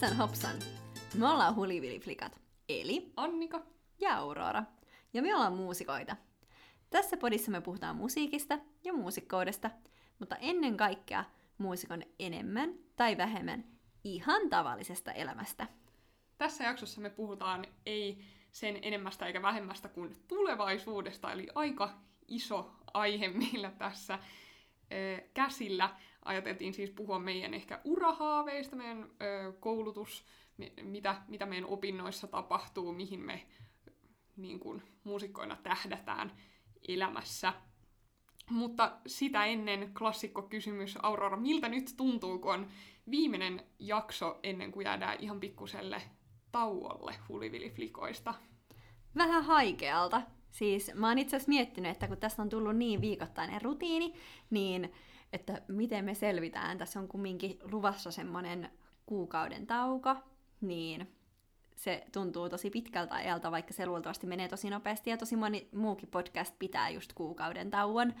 Hopsan hopsan! Me ollaan Huliviliflikat, eli Annika. ja Aurora. Ja me ollaan muusikoita. Tässä podissa me puhutaan musiikista ja muusikkoudesta, mutta ennen kaikkea muusikon enemmän tai vähemmän ihan tavallisesta elämästä. Tässä jaksossa me puhutaan ei sen enemmästä eikä vähemmästä kuin tulevaisuudesta, eli aika iso aihe meillä tässä ö, käsillä. Ajateltiin siis puhua meidän ehkä urahaaveista, meidän ö, koulutus, me, mitä, mitä meidän opinnoissa tapahtuu, mihin me niin kuin, muusikkoina tähdätään elämässä. Mutta sitä ennen klassikko kysymys, Aurora, miltä nyt tuntuu, kun on viimeinen jakso ennen kuin jäädään ihan pikkuselle tauolle huliviliflikoista? Vähän haikealta. Siis mä oon itse asiassa miettinyt, että kun tästä on tullut niin viikoittainen rutiini, niin että miten me selvitään. Tässä on kumminkin luvassa semmonen kuukauden tauko, niin se tuntuu tosi pitkältä ajalta, vaikka se luultavasti menee tosi nopeasti, ja tosi moni muukin podcast pitää just kuukauden tauon,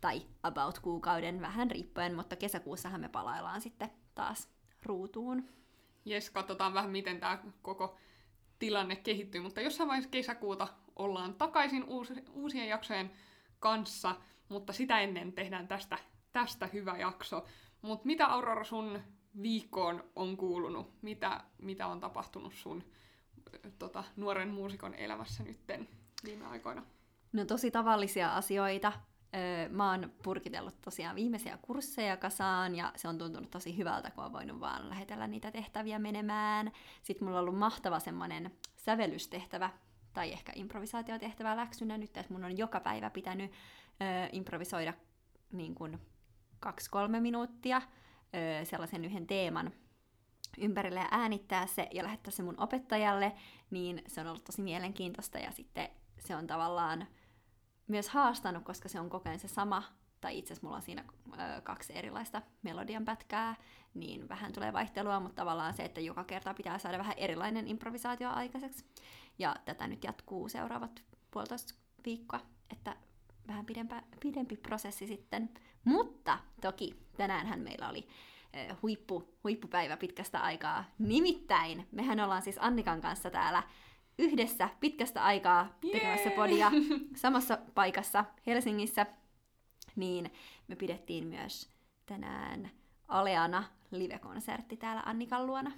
tai about kuukauden vähän riippuen, mutta kesäkuussahan me palaillaan sitten taas ruutuun. Jes, katsotaan vähän, miten tämä koko tilanne kehittyy, mutta jossain vaiheessa kesäkuuta ollaan takaisin uusi, uusien jaksojen kanssa, mutta sitä ennen tehdään tästä, tästä hyvä jakso. Mutta mitä Aurora sun viikkoon on kuulunut? Mitä, mitä on tapahtunut sun tota, nuoren muusikon elämässä nytten viime aikoina? No tosi tavallisia asioita. Mä oon purkitellut tosiaan viimeisiä kursseja kasaan ja se on tuntunut tosi hyvältä, kun on voinut vaan lähetellä niitä tehtäviä menemään. Sitten mulla on ollut mahtava semmonen sävellystehtävä tai ehkä improvisaatiotehtävä läksynä nyt, että mun on joka päivä pitänyt improvisoida niin kuin kaksi-kolme minuuttia öö, sellaisen yhden teeman ympärille ja äänittää se ja lähettää se mun opettajalle, niin se on ollut tosi mielenkiintoista ja sitten se on tavallaan myös haastanut, koska se on koko ajan se sama, tai itse asiassa mulla on siinä ö, kaksi erilaista melodian pätkää, niin vähän tulee vaihtelua, mutta tavallaan se, että joka kerta pitää saada vähän erilainen improvisaatio aikaiseksi. Ja tätä nyt jatkuu seuraavat puolitoista viikkoa, että vähän pidempä, pidempi prosessi sitten. Mutta toki tänäänhän meillä oli huippu, huippupäivä pitkästä aikaa. Nimittäin mehän ollaan siis Annikan kanssa täällä yhdessä pitkästä aikaa tekemässä Jee! podia samassa paikassa Helsingissä, niin me pidettiin myös tänään Aleana live-konsertti täällä Annikan luona.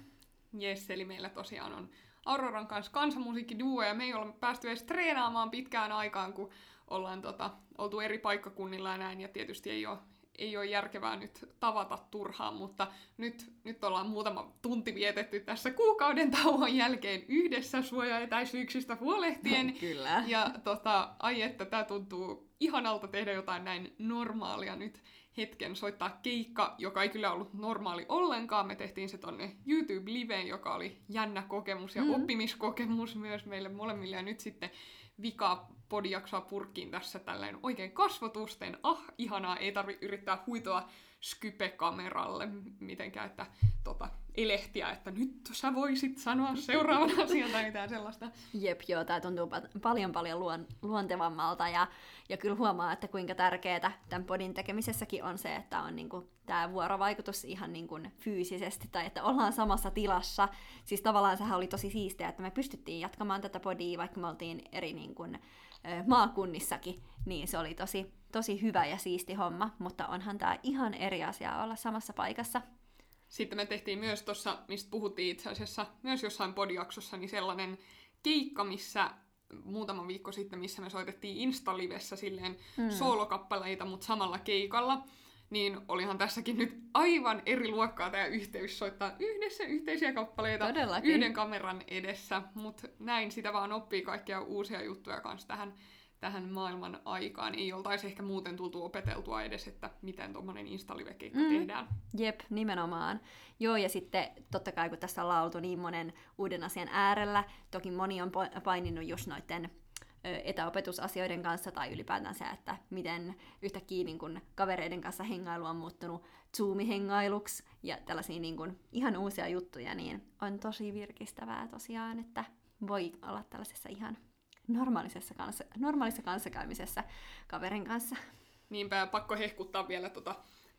Jes, eli meillä tosiaan on Auroran kanssa kansanmusiikkiduo, ja me ei ole päästy edes treenaamaan pitkään aikaan, kun ollaan tota, oltu eri paikkakunnilla ja näin, ja tietysti ei ole, ei ole järkevää nyt tavata turhaan, mutta nyt, nyt ollaan muutama tunti vietetty tässä kuukauden tauon jälkeen yhdessä suojaetäisyyksistä huolehtien, Kyllä. ja tota, ai että tämä tuntuu ihanalta tehdä jotain näin normaalia nyt hetken soittaa keikka, joka ei kyllä ollut normaali ollenkaan. Me tehtiin se tonne YouTube-liveen, joka oli jännä kokemus ja mm. oppimiskokemus myös meille molemmille. Ja nyt sitten vika podijaksoa purkkiin tässä tällainen oikein kasvotusten. Ah, ihanaa, ei tarvi yrittää huitoa Skype-kameralle mitenkään, että tota, elehtiä, että nyt sä voisit sanoa seuraavan asian tai mitään sellaista. Jep, joo, tää tuntuu pa- paljon paljon luon, luontevammalta ja, ja kyllä huomaa, että kuinka tärkeää tämän podin tekemisessäkin on se, että on niinku tämä vuorovaikutus ihan niinku fyysisesti tai että ollaan samassa tilassa. Siis tavallaan sehän oli tosi siistiä, että me pystyttiin jatkamaan tätä podia, vaikka me oltiin eri niinku, maakunnissakin, niin se oli tosi, tosi hyvä ja siisti homma, mutta onhan tämä ihan eri asia olla samassa paikassa. Sitten me tehtiin myös tuossa, mistä puhuttiin itse asiassa myös jossain podijaksossa, niin sellainen keikka, missä muutama viikko sitten, missä me soitettiin Instalivessä silleen mm. soolokappaleita, mutta samalla keikalla. Niin olihan tässäkin nyt aivan eri luokkaa tämä yhteys soittaa yhdessä yhteisiä kappaleita Todellakin. yhden kameran edessä, mutta näin sitä vaan oppii kaikkia uusia juttuja kanssa tähän, tähän maailman aikaan. Ei oltaisi ehkä muuten tultu opeteltua edes, että miten tuommoinen Instalive-keikka Mm. tehdään. Jep, nimenomaan. Joo, ja sitten totta kai kun tässä ollaan oltu niin monen uuden asian äärellä, toki moni on paininut just noiden etäopetusasioiden kanssa tai ylipäätään se, että miten yhtäkkiä niin kun kavereiden kanssa hengailu on muuttunut Zoom-hengailuksi ja tällaisia niin kun ihan uusia juttuja, niin on tosi virkistävää tosiaan, että voi olla tällaisessa ihan normaalisessa, kanssa, normaalissa kanssakäymisessä kaverin kanssa. Niinpä pakko hehkuttaa vielä tota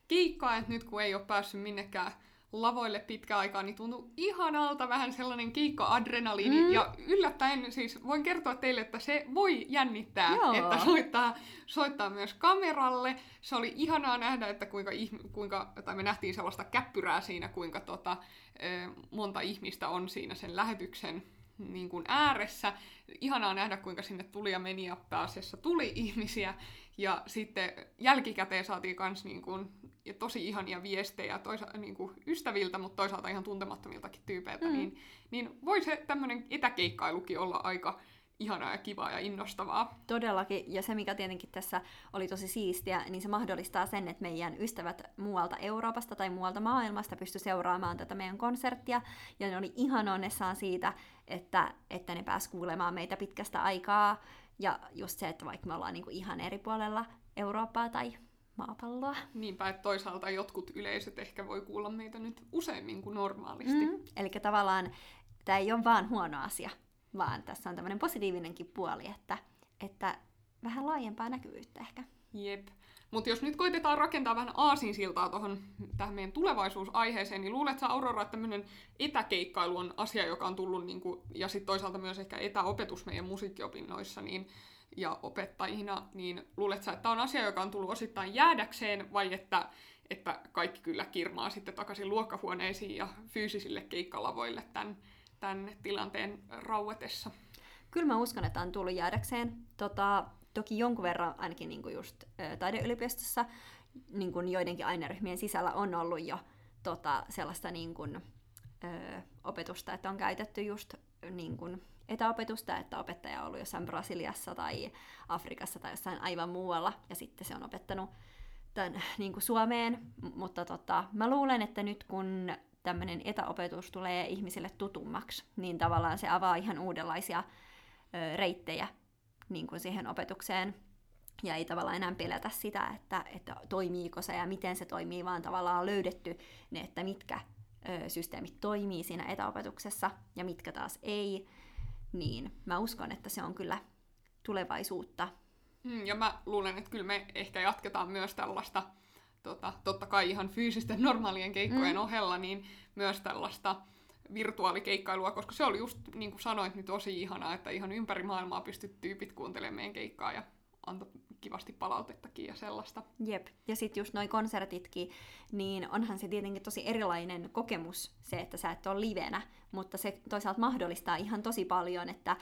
keikkaa, että nyt kun ei ole päässyt minnekään lavoille pitkä aikaa, niin tuntui ihanalta vähän sellainen keikka-adrenaliini. Mm. Ja yllättäen siis voin kertoa teille, että se voi jännittää, Joo. että soittaa, soittaa myös kameralle. Se oli ihanaa nähdä, että kuinka, kuinka tai me nähtiin sellaista käppyrää siinä, kuinka tota, ö, monta ihmistä on siinä sen lähetyksen niin kuin ääressä. Ihanaa nähdä, kuinka sinne tuli ja meni ja pääasiassa tuli ihmisiä. Ja sitten jälkikäteen saatiin myös niin kuin, ja tosi ihania viestejä toisa- niin kuin ystäviltä, mutta toisaalta ihan tuntemattomiltakin tyypeiltä. Mm. Niin, niin voi se tämmöinen etäkeikkailukin olla aika ihanaa ja kivaa ja innostavaa. Todellakin, ja se mikä tietenkin tässä oli tosi siistiä, niin se mahdollistaa sen, että meidän ystävät muualta Euroopasta tai muualta maailmasta pysty seuraamaan tätä meidän konserttia, ja ne oli ihan onnessaan siitä, että, että ne pääs kuulemaan meitä pitkästä aikaa, ja just se, että vaikka me ollaan niinku ihan eri puolella Eurooppaa tai maapalloa. Niinpä, että toisaalta jotkut yleisöt ehkä voi kuulla meitä nyt useammin kuin normaalisti. Mm. Eli tavallaan tämä ei ole vaan huono asia, vaan tässä on tämmöinen positiivinenkin puoli, että, että vähän laajempaa näkyvyyttä ehkä. Jep. Mutta jos nyt koitetaan rakentaa vähän aasinsiltaa tuohon tähän meidän tulevaisuusaiheeseen, niin luulet sä Aurora, että tämmöinen etäkeikkailu on asia, joka on tullut, niinku, ja sitten toisaalta myös ehkä etäopetus meidän musiikkiopinnoissa, niin, ja opettajina, niin luulet sä, että on asia, joka on tullut osittain jäädäkseen, vai että, että kaikki kyllä kirmaa sitten takaisin luokkahuoneisiin ja fyysisille keikkalavoille tämän, tämän tilanteen rauetessa? Kyllä mä uskon, että on tullut jäädäkseen. Tota, toki jonkun verran ainakin niin kuin just taideyliopistossa niin kuin joidenkin aineryhmien sisällä on ollut jo tota, sellaista niin kuin, ö, opetusta, että on käytetty just niin kuin etäopetusta, että opettaja on ollut jossain Brasiliassa tai Afrikassa tai jossain aivan muualla, ja sitten se on opettanut tämän niin kuin Suomeen, mutta tota, mä luulen, että nyt kun tämmöinen etäopetus tulee ihmisille tutummaksi, niin tavallaan se avaa ihan uudenlaisia ö, reittejä niin kuin siihen opetukseen. Ja ei tavallaan enää pelätä sitä, että, että toimiiko se ja miten se toimii, vaan tavallaan on löydetty ne, että mitkä ö, systeemit toimii siinä etäopetuksessa ja mitkä taas ei. Niin mä uskon, että se on kyllä tulevaisuutta. Mm, ja mä luulen, että kyllä me ehkä jatketaan myös tällaista, tota, totta kai ihan fyysisten normaalien keikkojen mm. ohella, niin myös tällaista virtuaalikeikkailua, koska se oli just, niin kuin sanoit, niin tosi ihanaa, että ihan ympäri maailmaa pystyt tyypit kuuntelemaan meidän keikkaa ja antoi kivasti palautettakin ja sellaista. Jep. Ja sitten just noi konsertitkin, niin onhan se tietenkin tosi erilainen kokemus se, että sä et ole livenä, mutta se toisaalta mahdollistaa ihan tosi paljon, että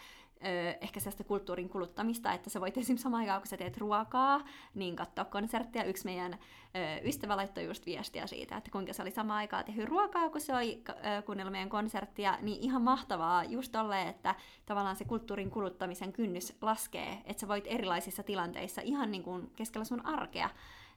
ehkä sellaista kulttuurin kuluttamista, että sä voit esimerkiksi samaan aikaan, kun sä teet ruokaa, niin katsoa konserttia. Yksi meidän ö, ystävä laittoi just viestiä siitä, että kuinka se oli samaan aikaan tehnyt ruokaa, kun se oli ö, kuunnellut meidän konserttia, niin ihan mahtavaa just tolleen, että tavallaan se kulttuurin kuluttamisen kynnys laskee, että sä voit erilaisissa tilanteissa ihan niin kuin keskellä sun arkea,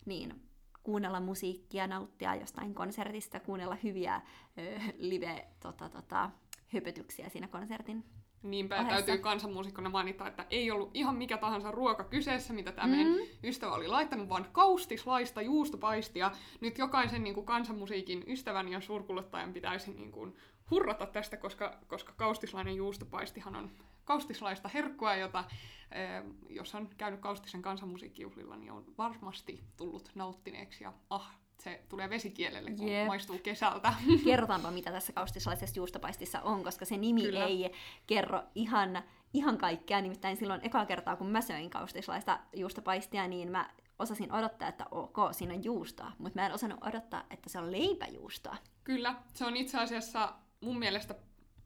niin kuunnella musiikkia, nauttia jostain konsertista, kuunnella hyviä ö, live tota, tota, höpötyksiä siinä konsertin Niinpä ohessa. täytyy kansanmuusikkona mainita, että ei ollut ihan mikä tahansa ruoka kyseessä, mitä tämä mm. Mm-hmm. meidän ystävä oli laittanut, vaan kaustislaista juustopaistia. Nyt jokaisen niin kuin, kansanmusiikin ystävän ja suurkuluttajan pitäisi niin kuin, hurrata tästä, koska, koska kaustislainen juustopaistihan on kaustislaista herkkua, jota eh, jos on käynyt kaustisen kansanmusiikkijuhlilla, niin on varmasti tullut nauttineeksi ja ah, se tulee vesikielelle, kun Jep. maistuu kesältä. Kerrotaanpa, mitä tässä kaustislaisessa juustopaistissa on, koska se nimi Kyllä. ei kerro ihan, ihan kaikkea. Nimittäin silloin ekaa kertaa, kun mä söin kaustislaista juustopaistia, niin mä osasin odottaa, että ok, siinä on juustoa, mutta mä en osannut odottaa, että se on leipäjuustoa. Kyllä, se on itse asiassa mun mielestä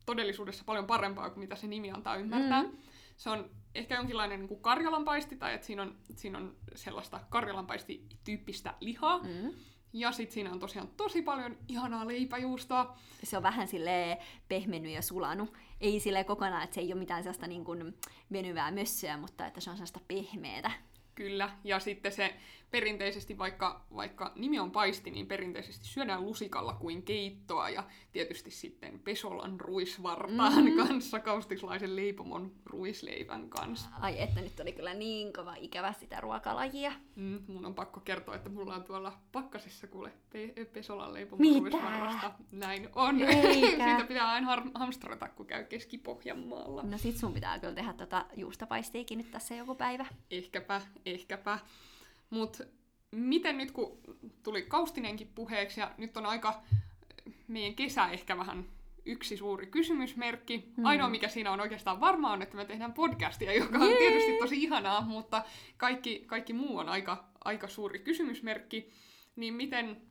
todellisuudessa paljon parempaa kuin mitä se nimi antaa ymmärtää. Mm. Se on ehkä jonkinlainen niin kuin karjalanpaisti, tai että siinä on, siinä on sellaista karjalanpaisti-tyyppistä lihaa. Mm. Ja sitten siinä on tosiaan tosi paljon ihanaa leipäjuustoa. Se on vähän sille pehmennyt ja sulanut. Ei sille kokonaan, että se ei ole mitään sellaista niin kuin venyvää mössöä, mutta että se on sellaista pehmeätä. Kyllä, ja sitten se perinteisesti, vaikka, vaikka nimi on paisti, niin perinteisesti syödään lusikalla kuin keittoa, ja tietysti sitten Pesolan ruisvartaan Mhm. mm. kanssa, kaustislaisen leipomon ruisleivän kanssa. Ai että nyt oli kyllä niin kova ikävä sitä ruokalajia. Mm, mun on pakko kertoa, että mulla on tuolla pakkasessa kuule pe- Pesolan leipomon Mitä? ruisvarrasta. Näin on. Siitä pitää aina har- hamstrata, kun käy Keski-Pohjanmaalla. No sit sun pitää kyllä tehdä tota juustopaistiikin nyt tässä joku päivä. Ehkäpä, ehkäpä. Mut miten nyt, kun tuli Kaustinenkin puheeksi, ja nyt on aika meidän kesä ehkä vähän yksi suuri kysymysmerkki. Mm. Ainoa, mikä siinä on oikeastaan varmaa, on, että me tehdään podcastia, joka on Jee! tietysti tosi ihanaa, mutta kaikki, kaikki muu on aika, aika suuri kysymysmerkki. Niin miten,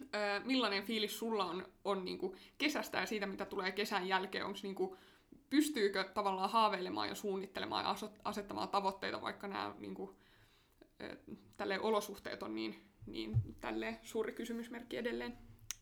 ö, millainen fiilis sulla on, on niin kuin kesästä ja siitä, mitä tulee kesän jälkeen? Onko niin kuin, pystyykö tavallaan haaveilemaan ja suunnittelemaan ja asettamaan tavoitteita, vaikka nämä niin kuin, tälle olosuhteet on niin, niin tälle suuri kysymysmerkki edelleen?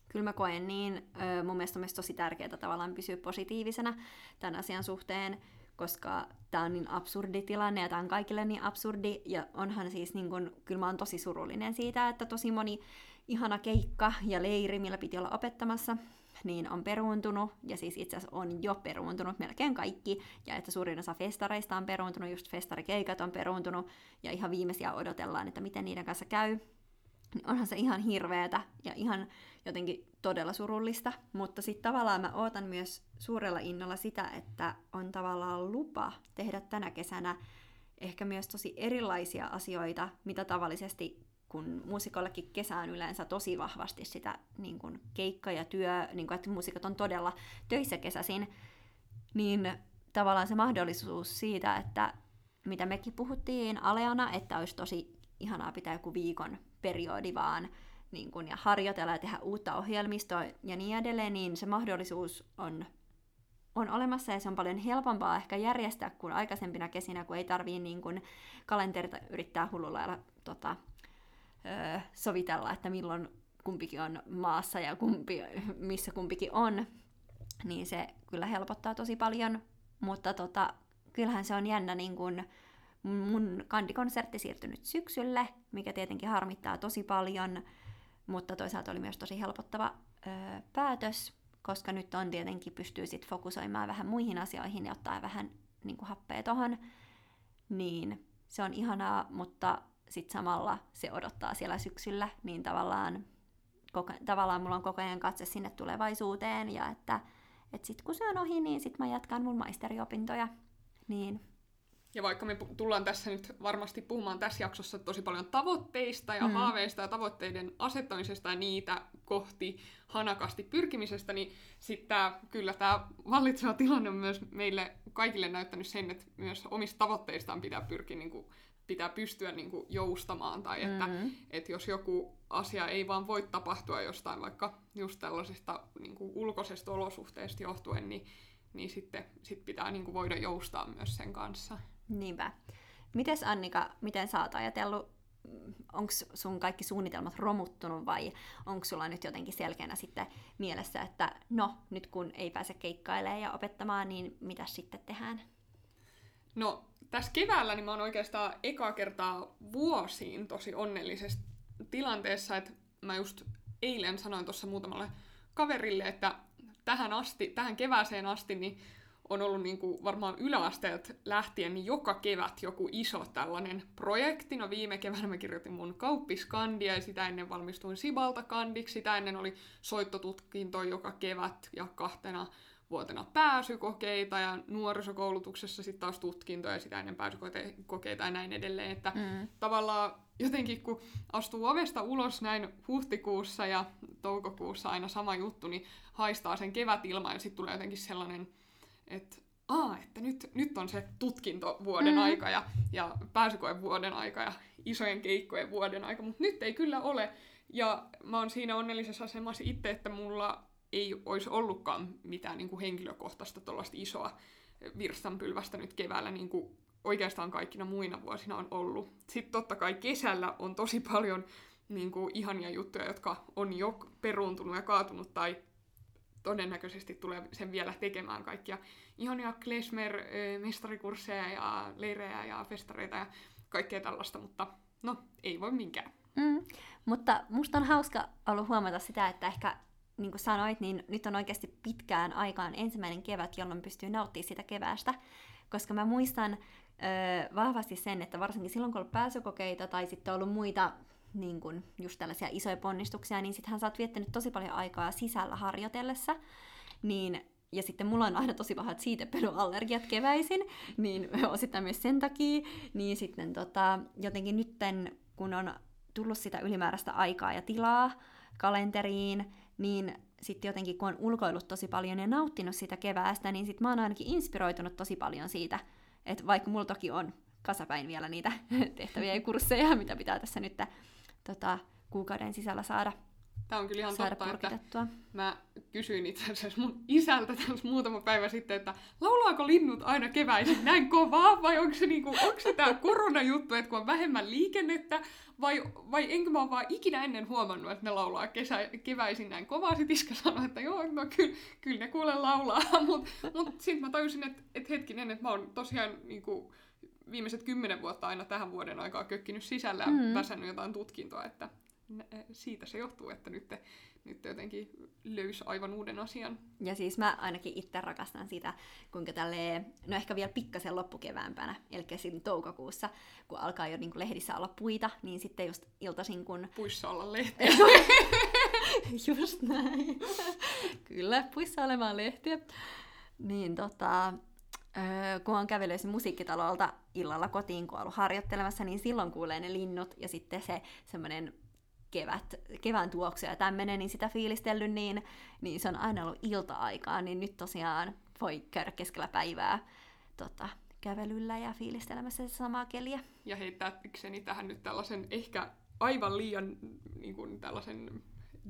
Kyllä mä koen niin. Mun mielestä on myös tosi tärkeää tavallaan pysyä positiivisena tämän asian suhteen, koska tämä on niin absurdi tilanne ja tämä on kaikille niin absurdi. Ja onhan siis, niin kun, kyllä mä oon tosi surullinen siitä, että tosi moni ihana keikka ja leiri, millä piti olla opettamassa, niin on peruuntunut, ja siis itse asiassa on jo peruuntunut melkein kaikki, ja että suurin osa festareista on peruuntunut, just festarikeikat on peruuntunut, ja ihan viimeisiä odotellaan, että miten niiden kanssa käy. Niin onhan se ihan hirveetä ja ihan jotenkin todella surullista, mutta sitten tavallaan mä ootan myös suurella innolla sitä, että on tavallaan lupa tehdä tänä kesänä ehkä myös tosi erilaisia asioita, mitä tavallisesti kun muusikollekin kesä on yleensä tosi vahvasti sitä niin kun keikka ja työ, niin kun, että muusikot on todella töissä kesäsin, niin tavallaan se mahdollisuus siitä, että mitä mekin puhuttiin Aleana, että olisi tosi ihanaa pitää joku viikon periodi vaan niin kun, ja harjoitella ja tehdä uutta ohjelmistoa ja niin edelleen, niin se mahdollisuus on, on olemassa ja se on paljon helpompaa ehkä järjestää kuin aikaisempina kesinä, kun ei tarvii niin kun kalenterita yrittää hullulla tota, ö, sovitella, että milloin kumpikin on maassa ja kumpi, missä kumpikin on, niin se kyllä helpottaa tosi paljon, mutta tota, kyllähän se on jännä niin kun, mun kandikonsertti siirtynyt syksylle, mikä tietenkin harmittaa tosi paljon, mutta toisaalta oli myös tosi helpottava ö, päätös, koska nyt on tietenkin pystyy sit fokusoimaan vähän muihin asioihin ja ottaa vähän niin happea tohon, niin se on ihanaa, mutta sitten samalla se odottaa siellä syksyllä, niin tavallaan, koko, tavallaan mulla on koko ajan katse sinne tulevaisuuteen ja että et sitten kun se on ohi, niin sitten mä jatkan mun maisteriopintoja. Niin ja vaikka me tullaan tässä nyt varmasti puhumaan tässä jaksossa tosi paljon tavoitteista ja mm. haaveista ja tavoitteiden asettamisesta ja niitä kohti hanakasti pyrkimisestä, niin sitten kyllä tämä vallitseva tilanne on myös meille kaikille näyttänyt sen, että myös omista tavoitteistaan pitää pyrkiä niin kuin, pitää pystyä niin kuin, joustamaan, tai että, mm. että jos joku asia ei vaan voi tapahtua jostain vaikka just tällaisesta niin kuin, ulkoisesta olosuhteesta johtuen, niin, niin sitten sit pitää niin kuin, voida joustaa myös sen kanssa. Niinpä. Mites Annika, miten sä oot ajatellut, onko sun kaikki suunnitelmat romuttunut vai onko sulla nyt jotenkin selkeänä sitten mielessä, että no, nyt kun ei pääse keikkailemaan ja opettamaan, niin mitä sitten tehdään? No, tässä keväällä niin mä oon oikeastaan eka kertaa vuosiin tosi onnellisessa tilanteessa, että mä just eilen sanoin tuossa muutamalle kaverille, että tähän asti, tähän kevääseen asti, niin on ollut niin kuin varmaan yläasteelta lähtien niin joka kevät joku iso tällainen projekti. No viime keväänä mä kirjoitin mun kauppiskandia ja sitä ennen valmistuin Sibalta-kandiksi. Sitä ennen oli soittotutkinto joka kevät ja kahtena vuotena pääsykokeita ja nuorisokoulutuksessa sitten taas tutkintoja ja sitä ennen pääsykokeita ja näin edelleen. Että mm. tavallaan jotenkin kun astuu ovesta ulos näin huhtikuussa ja toukokuussa aina sama juttu, niin haistaa sen kevätilma ja sitten tulee jotenkin sellainen että aa, että nyt, nyt on se tutkintovuoden mm. aika ja, ja vuoden aika ja isojen keikkojen vuoden aika, mutta nyt ei kyllä ole. Ja mä oon siinä onnellisessa asemassa itse, että mulla ei olisi ollutkaan mitään niin kuin henkilökohtaista tuollaista isoa virstanpylvästä nyt keväällä, niin kuin oikeastaan kaikkina muina vuosina on ollut. Sitten totta kai kesällä on tosi paljon niin kuin, ihania juttuja, jotka on jo peruuntunut ja kaatunut tai todennäköisesti tulee sen vielä tekemään kaikkia ihania klesmer-mestarikursseja ja leirejä ja festareita ja kaikkea tällaista, mutta no, ei voi minkään. Mm. Mutta musta on hauska ollut huomata sitä, että ehkä niin kuin sanoit, niin nyt on oikeasti pitkään aikaan ensimmäinen kevät, jolloin pystyy nauttimaan sitä keväästä. Koska mä muistan ö, vahvasti sen, että varsinkin silloin kun on ollut pääsykokeita tai sitten on ollut muita niin kuin just tällaisia isoja ponnistuksia, niin sittenhän sä oot viettänyt tosi paljon aikaa sisällä harjoitellessa, niin ja sitten mulla on aina tosi pahat siitepölyallergiat keväisin, niin osittain myös sen takia, niin sitten tota, jotenkin nytten, kun on tullut sitä ylimääräistä aikaa ja tilaa kalenteriin, niin sitten jotenkin kun on ulkoillut tosi paljon ja nauttinut sitä keväästä, niin sitten mä oon ainakin inspiroitunut tosi paljon siitä, että vaikka mulla toki on kasapäin vielä niitä tehtäviä ja kursseja, mitä pitää tässä nyt tota, kuukauden sisällä saada Tämä on kyllä ihan totta, että mä kysyin itse asiassa mun isältä tässä muutama päivä sitten, että laulaako linnut aina keväisin näin kovaa, vai onko se, niinku, onko se tämä koronajuttu, että kun on vähemmän liikennettä, vai, vai enkö mä ole vaan ikinä ennen huomannut, että ne laulaa kesä, keväisin näin kovaa. Sitten iskä sanoi, että joo, no kyllä, kyllä ne kuule laulaa, mutta mut sitten mä tajusin, että, että hetkinen, että mä oon tosiaan niinku, viimeiset kymmenen vuotta aina tähän vuoden aikaa kökkinyt sisällä ja mm. päässyt jotain tutkintoa, että siitä se johtuu, että nyt, nyt jotenkin löysi aivan uuden asian. Ja siis mä ainakin itse rakastan sitä, kuinka tälle, no ehkä vielä pikkasen loppukeväämpänä, eli siinä toukokuussa, kun alkaa jo niin kuin lehdissä olla puita, niin sitten just iltaisin kun... Puissa olla lehtiä. just näin. Kyllä, puissa olemaan lehtiä. Niin tota, Öö, kun on kävellyt musiikkitalolta illalla kotiin, kun on ollut harjoittelemassa, niin silloin kuulee ne linnut ja sitten se semmoinen kevät, kevään tuoksuja ja tämmöinen, niin sitä fiilistellyt, niin, niin se on aina ollut ilta-aikaa, niin nyt tosiaan voi käydä keskellä päivää tota, kävelyllä ja fiilistelemässä sitä samaa keliä. Ja heittääkseni tähän nyt tällaisen ehkä aivan liian niin kuin tällaisen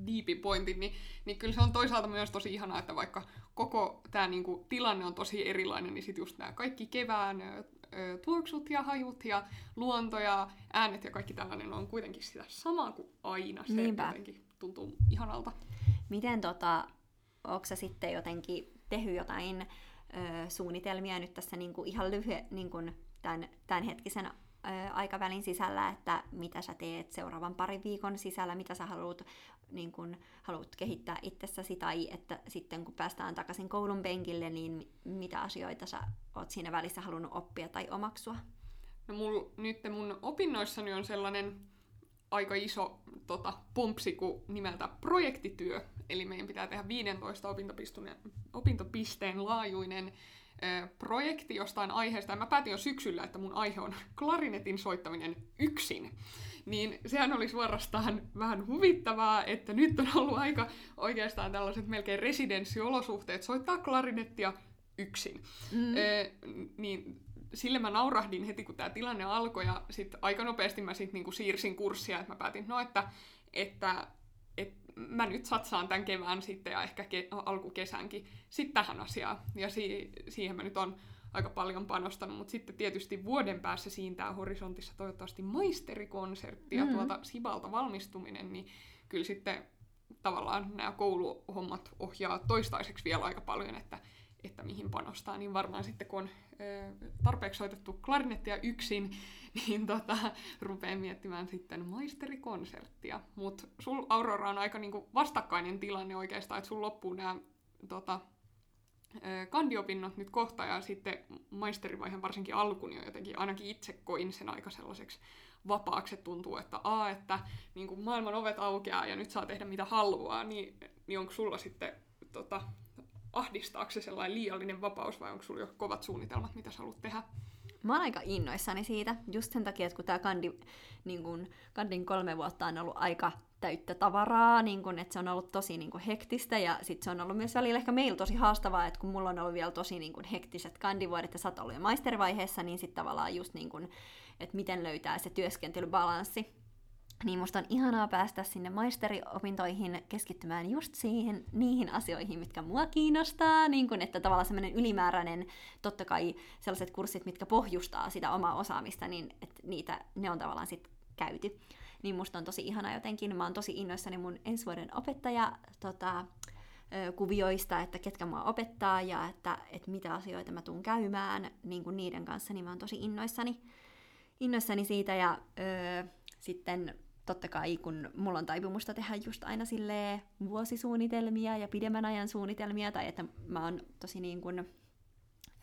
deepi pointin, niin, niin kyllä se on toisaalta myös tosi ihanaa, että vaikka koko tämä niinku, tilanne on tosi erilainen, niin sitten just nämä kaikki kevään ö, tuoksut ja hajut ja luonto ja äänet ja kaikki tällainen on kuitenkin sitä samaa kuin aina. Se Niinpä. jotenkin tuntuu ihanalta. Miten tota, onko sä sitten jotenkin tehnyt jotain ö, suunnitelmia nyt tässä niinku ihan lyhyen niinku tämän, tämänhetkisen aikavälin sisällä, että mitä sä teet seuraavan parin viikon sisällä, mitä sä haluat, niin kun, haluat kehittää itsessäsi, tai että sitten kun päästään takaisin koulun penkille, niin mitä asioita sä oot siinä välissä halunnut oppia tai omaksua? No mul, nyt mun opinnoissani on sellainen aika iso tota, pumpsi kuin nimeltä projektityö. Eli meidän pitää tehdä 15 opintopisteen laajuinen projekti jostain aiheesta, ja mä päätin jo syksyllä, että mun aihe on klarinetin soittaminen yksin. Niin sehän oli suorastaan vähän huvittavaa, että nyt on ollut aika oikeastaan tällaiset melkein residenssiolosuhteet soittaa klarinettia yksin. Mm. Ö, niin sille mä naurahdin heti, kun tämä tilanne alkoi, ja sitten aika nopeasti mä sit niinku siirsin kurssia, että mä päätin, no että, että mä nyt satsaan tämän kevään sitten ja ehkä ke- alkukesänkin sitten tähän asiaan. Ja si- siihen mä nyt on aika paljon panostanut, mutta sitten tietysti vuoden päässä siintää horisontissa toivottavasti maisterikonsertti ja mm. tuolta Sibalta valmistuminen, niin kyllä sitten tavallaan nämä kouluhommat ohjaa toistaiseksi vielä aika paljon, että, että mihin panostaa, niin varmaan sitten kun on tarpeeksi soitettu klarinettia yksin, niin tota, rupean miettimään sitten maisterikonserttia. Mutta sul Aurora on aika niinku vastakkainen tilanne oikeastaan, että sul loppuu nämä tota, kandiopinnot nyt kohta ja sitten maisterivaiheen varsinkin alkuun niin jotenkin ainakin itse koin sen aika sellaiseksi vapaaksi, että tuntuu, että a, että niin kuin maailman ovet aukeaa ja nyt saa tehdä mitä haluaa, niin, niin onko sulla sitten tota, ahdistaako se sellainen liiallinen vapaus vai onko sulla jo kovat suunnitelmat, mitä sä haluat tehdä? Mä oon aika innoissani siitä, just sen takia, että kun tämä kandi, niin kandin kolme vuotta on ollut aika täyttä tavaraa, niin kun, että se on ollut tosi niin kun, hektistä. Ja sitten se on ollut myös välillä ehkä meillä tosi haastavaa, että kun mulla on ollut vielä tosi niin kun, hektiset kandivuodet ja sä oot ollut jo maisterivaiheessa, niin sitten tavallaan just niin kun, että miten löytää se työskentelybalanssi. Niin musta on ihanaa päästä sinne maisteriopintoihin keskittymään just siihen, niihin asioihin, mitkä mua kiinnostaa, niin kun, että tavallaan semmoinen ylimääräinen, totta kai sellaiset kurssit, mitkä pohjustaa sitä omaa osaamista, niin että niitä, ne on tavallaan sitten käyty. Niin musta on tosi ihana jotenkin, mä oon tosi innoissani mun ensi vuoden opettaja tota, kuvioista, että ketkä mua opettaa ja että, että mitä asioita mä tuun käymään niin kuin niiden kanssa, niin mä oon tosi innoissani, innoissani siitä ja öö, sitten totta kai, kun mulla on taipumusta tehdä just aina sille vuosisuunnitelmia ja pidemmän ajan suunnitelmia, tai että mä oon tosi niin kuin,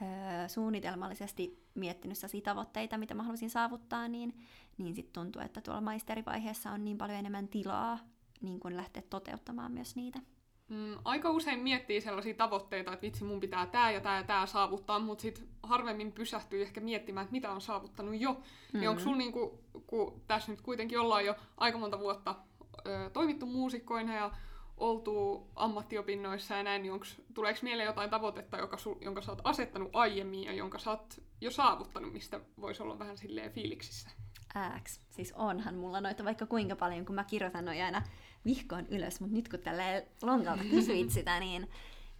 öö, suunnitelmallisesti miettinyt sellaisia tavoitteita, mitä mä haluaisin saavuttaa, niin, niin sitten tuntuu, että tuolla maisterivaiheessa on niin paljon enemmän tilaa niin kuin lähteä toteuttamaan myös niitä. Mm, aika usein miettii sellaisia tavoitteita, että vitsi, mun pitää tämä ja tämä ja tämä saavuttaa, mutta sitten harvemmin pysähtyy ehkä miettimään, että mitä on saavuttanut jo. Mm-hmm. Niin onko sulla, niinku, kun tässä nyt kuitenkin ollaan jo aika monta vuotta ö, toimittu muusikkoina ja oltu ammattiopinnoissa ja näin, niin onks, tuleeko mieleen jotain tavoitetta, joka sul, jonka sä oot asettanut aiemmin ja jonka sä oot jo saavuttanut, mistä voisi olla vähän silleen fiiliksissä? Ääks. Siis onhan mulla noita vaikka kuinka paljon, kun mä kirjoitan noin aina vihkoon ylös, mutta nyt kun tällä lonkalta kysyit sitä, niin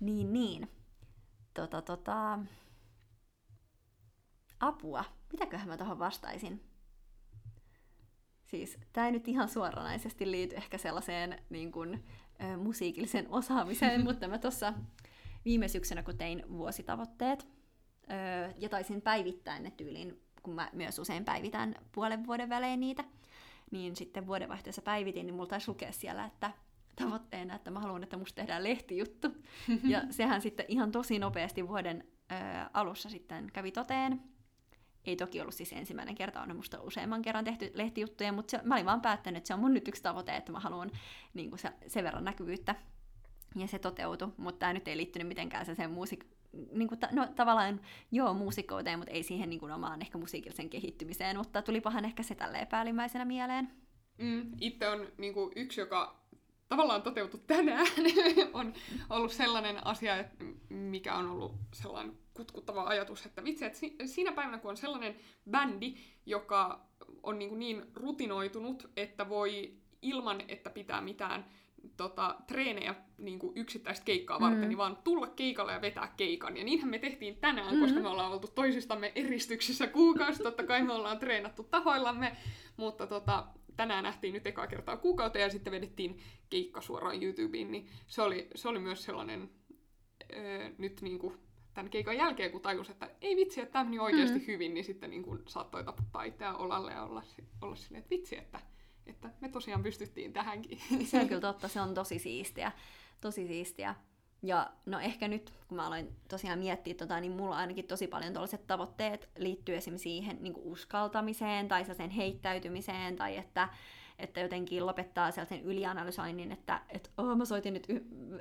niin, niin. Tota, tota... Apua. Mitäköhän mä tuohon vastaisin? Siis tämä ei nyt ihan suoranaisesti liity ehkä sellaiseen niin kuin, ö, musiikilliseen osaamiseen, mutta mä tuossa viime syksynä, kun tein vuositavoitteet, ö, ja taisin päivittää ne tyyliin, kun mä myös usein päivitän puolen vuoden välein niitä, niin sitten vuodenvaihteessa päivitin, niin mulla taisi lukea siellä, että tavoitteena, että mä haluan, että musta tehdään lehtijuttu. ja sehän sitten ihan tosi nopeasti vuoden ö, alussa sitten kävi toteen. Ei toki ollut siis ensimmäinen kerta, on musta useamman kerran tehty lehtijuttuja, mutta se, mä olin vaan päättänyt, että se on mun nyt yksi tavoite, että mä haluan niin se, sen verran näkyvyyttä. Ja se toteutui, mutta tämä nyt ei liittynyt mitenkään se sen muusik... Niin kuin ta, no tavallaan joo muusikouteen, mutta ei siihen niin kuin omaan ehkä musiikillisen kehittymiseen, mutta tulipahan ehkä se tälleen päällimmäisenä mieleen. Mm, itse on niin kuin, yksi, joka tavallaan toteutu tänään, on ollut sellainen asia, että mikä on ollut sellainen kutkuttava ajatus, että vitsi, että siinä päivänä, kun on sellainen bändi, joka on niin, niin rutinoitunut, että voi ilman, että pitää mitään tota, treenejä niin kuin yksittäistä keikkaa varten, mm. niin vaan tulla keikalle ja vetää keikan. Ja niinhän me tehtiin tänään, mm-hmm. koska me ollaan oltu toisistamme eristyksissä kuukausi. Totta kai me ollaan treenattu tahoillamme, mutta tota, tänään nähtiin nyt ekaa kertaa kuukauteen ja sitten vedettiin keikka suoraan YouTubeen, niin se oli, se oli myös sellainen öö, nyt niin kuin tämän keikan jälkeen, kun tajus, että ei vitsi, että tämä meni oikeasti mm. hyvin, niin sitten niin kuin saattoi taputtaa itseään olalle ja olla, olla silleen, että vitsi, että, että me tosiaan pystyttiin tähänkin. Se on kyllä totta, se on tosi siistiä. Tosi siistiä. Ja no ehkä nyt, kun mä aloin tosiaan miettiä tota, niin mulla ainakin tosi paljon tällaiset tavoitteet liittyy esimerkiksi siihen niin uskaltamiseen tai sen heittäytymiseen tai että, että jotenkin lopettaa sellaisen ylianalysoinnin, että, että oh, mä soitin nyt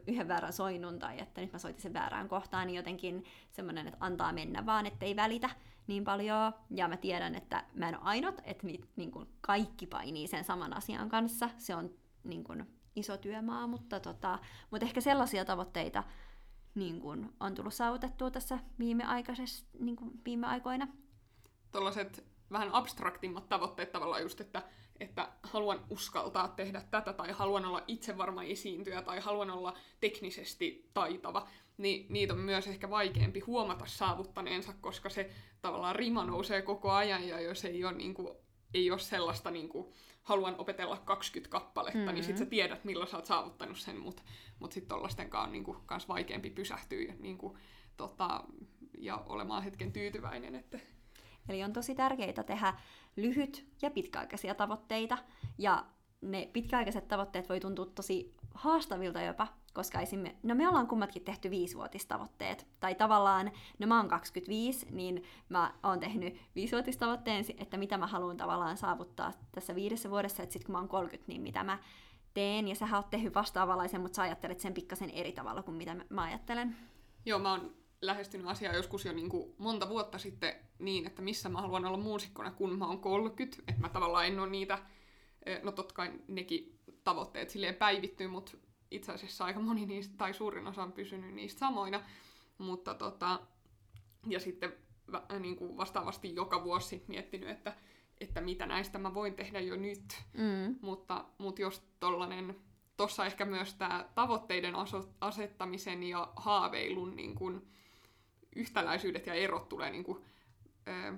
yhden väärän soinnun tai että nyt mä soitin sen väärään kohtaan, niin jotenkin semmoinen, että antaa mennä vaan, ettei välitä niin paljon. Ja mä tiedän, että mä en ole ainut, että niin kuin kaikki painii sen saman asian kanssa. Se on niin kuin, iso työmaa, mutta, tota, mutta ehkä sellaisia tavoitteita niin kun on tullut saavutettua tässä viime, niin kun viime aikoina. Tuollaiset vähän abstraktimmat tavoitteet tavallaan just, että, että haluan uskaltaa tehdä tätä, tai haluan olla itsevarma esiintyjä, tai haluan olla teknisesti taitava, niin niitä on myös ehkä vaikeampi huomata saavuttaneensa, koska se tavallaan rima nousee koko ajan, ja jos ei ole, niin kuin, ei ole sellaista niin kuin, haluan opetella 20 kappaletta, mm-hmm. niin sit sä tiedät, milloin sä oot saavuttanut sen, mutta mut sitten tollastenkaan on niinku, kans vaikeampi pysähtyä niinku, tota, ja olemaan hetken tyytyväinen. Että... Eli on tosi tärkeää tehdä lyhyt ja pitkäaikaisia tavoitteita, ja ne pitkäaikaiset tavoitteet voi tuntua tosi haastavilta jopa, koska esimerkiksi, no me ollaan kummatkin tehty viisivuotistavoitteet, tai tavallaan, no mä oon 25, niin mä oon tehnyt viisivuotistavoitteen, että mitä mä haluan tavallaan saavuttaa tässä viidessä vuodessa, että sit kun mä oon 30, niin mitä mä teen, ja sä oot tehnyt vastaavanlaisen, mutta sä ajattelet sen pikkasen eri tavalla kuin mitä mä ajattelen. Joo, mä oon lähestynyt asiaa joskus jo niin kuin monta vuotta sitten niin, että missä mä haluan olla muusikkona, kun mä oon 30, että mä tavallaan en ole niitä, eh, no totta kai nekin tavoitteet silleen päivittyy, mutta itse asiassa aika moni niistä, tai suurin osa on pysynyt niistä samoina, mutta tota, ja sitten äh, niin kuin vastaavasti joka vuosi miettinyt, että, että mitä näistä mä voin tehdä jo nyt, mm. mutta, mutta jos tollanen, tossa ehkä myös tämä tavoitteiden asettamisen ja haaveilun niin kuin, yhtäläisyydet ja erot tulee niin kuin, ö,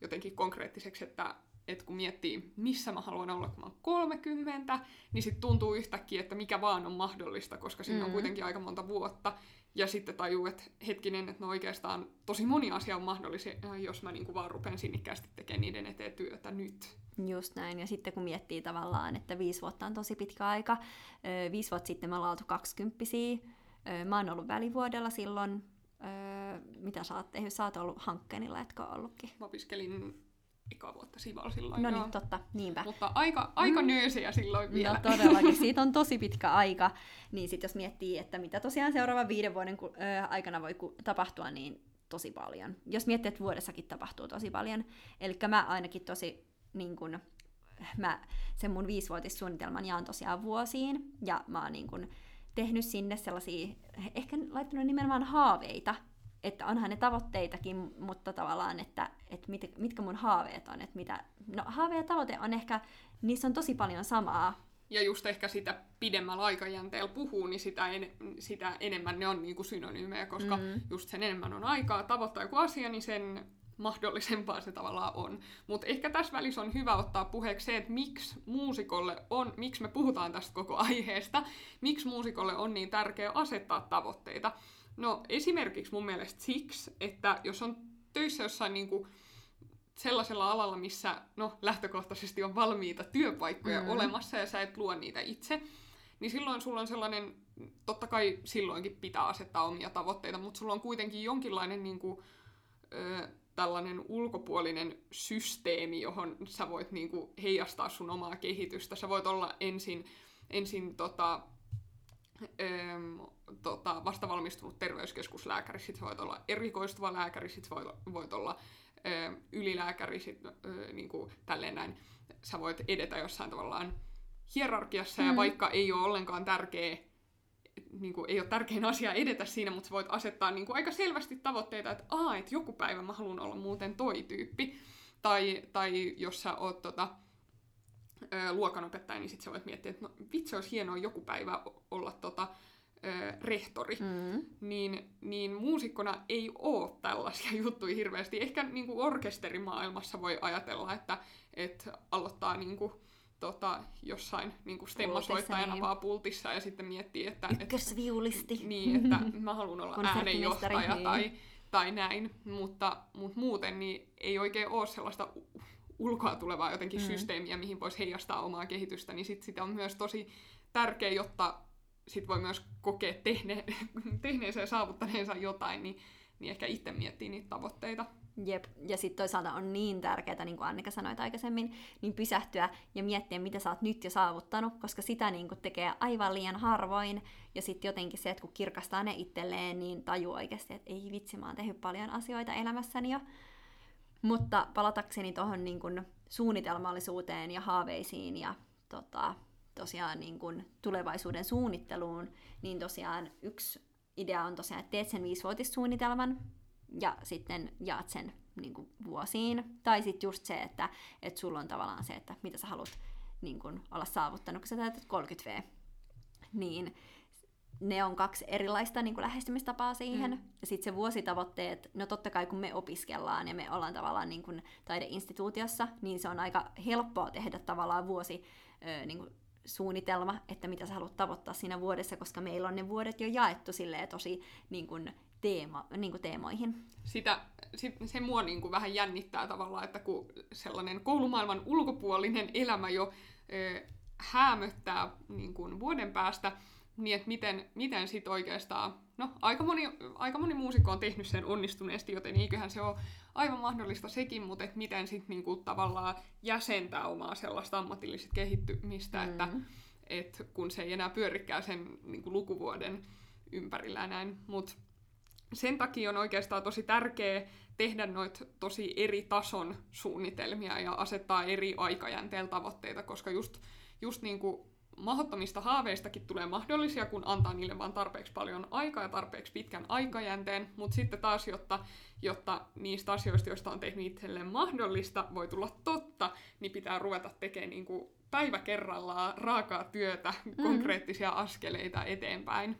jotenkin konkreettiseksi, että että kun miettii, missä mä haluan olla, kun mä oon 30, niin sitten tuntuu yhtäkkiä, että mikä vaan on mahdollista, koska siinä mm. on kuitenkin aika monta vuotta. Ja sitten tajuu, että hetkinen, että no oikeastaan tosi moni asia on mahdollisia, jos mä niinku vaan rupean sinnikkäästi tekemään niiden eteen työtä nyt. Just näin. Ja sitten kun miettii tavallaan, että viisi vuotta on tosi pitkä aika. Viisi vuotta sitten me ollaan oltu kaksikymppisiä. Mä oon ollut välivuodella silloin. Mitä sä oot tehnyt? Sä oot ollut hankkeenilla, etkö ollutkin? Mä opiskelin eka vuotta Sival silloin. No niin, totta, niinpä. Mutta aika, aika mm. nöösiä silloin vielä. No todellakin, siitä on tosi pitkä aika. Niin sitten jos miettii, että mitä tosiaan seuraavan viiden vuoden aikana voi tapahtua, niin tosi paljon. Jos miettii, että vuodessakin tapahtuu tosi paljon. Eli mä ainakin tosi, niin kun, mä sen mun viisivuotissuunnitelman jaan tosiaan vuosiin, ja mä oon niin kun, tehnyt sinne sellaisia, ehkä laittanut nimenomaan haaveita, että onhan ne tavoitteitakin, mutta tavallaan, että, että mit, mitkä mun haaveet on, että mitä, no haave ja tavoite on ehkä, niissä on tosi paljon samaa, ja just ehkä sitä pidemmällä aikajänteellä puhuu, niin sitä, en, sitä enemmän ne on niinku synonyymejä, koska mm. just sen enemmän on aikaa tavoittaa joku asia, niin sen mahdollisempaa se tavallaan on. Mutta ehkä tässä välissä on hyvä ottaa puheeksi se, että miksi muusikolle on, miksi me puhutaan tästä koko aiheesta, miksi muusikolle on niin tärkeää asettaa tavoitteita. No esimerkiksi mun mielestä siksi, että jos on töissä jossain niinku sellaisella alalla, missä no, lähtökohtaisesti on valmiita työpaikkoja mm. olemassa ja sä et luo niitä itse, niin silloin sulla on sellainen, totta kai silloinkin pitää asettaa omia tavoitteita, mutta sulla on kuitenkin jonkinlainen niin kuin, ö, tällainen ulkopuolinen systeemi, johon sä voit niin kuin, heijastaa sun omaa kehitystä. Sä voit olla ensin, ensin tota, ö, tota, vastavalmistunut terveyskeskuslääkäri, sit voit olla erikoistuva lääkäri, sit voit, voit olla ylilääkäri, sit, niin kuin, tälleen näin, sä voit edetä jossain tavallaan hierarkiassa, mm. ja vaikka ei ole ollenkaan tärkeä, niin kuin, ei ole tärkein asia edetä siinä, mutta sä voit asettaa niin kuin, aika selvästi tavoitteita, että aa, että joku päivä mä haluan olla muuten toi tyyppi. Tai, tai jos sä oot tota, luokanopettaja, niin sit sä voit miettiä, että no vitsi, olisi hienoa joku päivä olla tota, ö, rehtori, mm. niin, niin muusikkona ei ole tällaisia juttuja hirveästi. Ehkä niin kuin orkesterimaailmassa voi ajatella, että, että aloittaa niin kuin, tota, jossain niin kuin stemmasoittajana niin. vaan pultissa ja sitten miettii, että... Ykkösviulisti. Et, niin, että mä haluan olla äänenjohtaja niin. tai, tai näin, mutta, mutta muuten niin ei oikein ole sellaista ulkoa tulevaa jotenkin mm. systeemiä, mihin voisi heijastaa omaa kehitystä, niin sit sitä on myös tosi tärkeä, jotta sit voi myös kokea tehne, tehneensä ja saavuttaneensa jotain, niin, niin ehkä itse miettii niitä tavoitteita. Jep, ja sitten toisaalta on niin tärkeää, niin kuin Annika sanoi aikaisemmin, niin pysähtyä ja miettiä, mitä sä oot nyt jo saavuttanut, koska sitä niin kuin tekee aivan liian harvoin, ja sitten jotenkin se, että kun kirkastaa ne itselleen, niin tajuu oikeasti, että ei vitsi, mä oon tehnyt paljon asioita elämässäni jo. Mutta palatakseni tuohon niin suunnitelmallisuuteen ja haaveisiin ja tota, tosiaan niin kuin tulevaisuuden suunnitteluun, niin tosiaan yksi idea on tosiaan, että teet sen viisivuotissuunnitelman ja sitten jaat sen niin kuin vuosiin. Tai sitten just se, että, että sulla on tavallaan se, että mitä sä haluat niin kuin olla saavuttanut, kun sä täytät 30V. Niin ne on kaksi erilaista niin kuin lähestymistapaa siihen. Mm. Ja sitten se vuositavoitteet, no totta kai kun me opiskellaan ja me ollaan tavallaan niin kuin taideinstituutiossa, niin se on aika helppoa tehdä tavallaan vuosi niin kuin suunnitelma, että mitä sä haluat tavoittaa siinä vuodessa, koska meillä on ne vuodet jo jaettu silleen tosi niin kuin, teema, niin kuin teemoihin. Sitä, sit, se mua niin kuin vähän jännittää tavallaan, että kun sellainen koulumaailman ulkopuolinen elämä jo ö, häämöttää niin kuin vuoden päästä, niin että miten, miten sit oikeastaan, no aika moni, aika moni muusikko on tehnyt sen onnistuneesti, joten eiköhän se ole aivan mahdollista sekin, mutta että miten sitten niinku tavallaan jäsentää omaa sellaista ammatillista kehittymistä, mm. että et kun se ei enää pyörikään sen niinku lukuvuoden ympärillä näin. Mutta sen takia on oikeastaan tosi tärkeää tehdä noita tosi eri tason suunnitelmia ja asettaa eri aikajänteellä tavoitteita, koska just, just niin kuin mahdottomista haaveistakin tulee mahdollisia, kun antaa niille vaan tarpeeksi paljon aikaa ja tarpeeksi pitkän aikajänteen, mutta sitten taas, jotta, jotta niistä asioista, joista on tehnyt itselleen mahdollista, voi tulla totta, niin pitää ruveta tekemään niin kuin päivä kerrallaan raakaa työtä, mm-hmm. konkreettisia askeleita eteenpäin.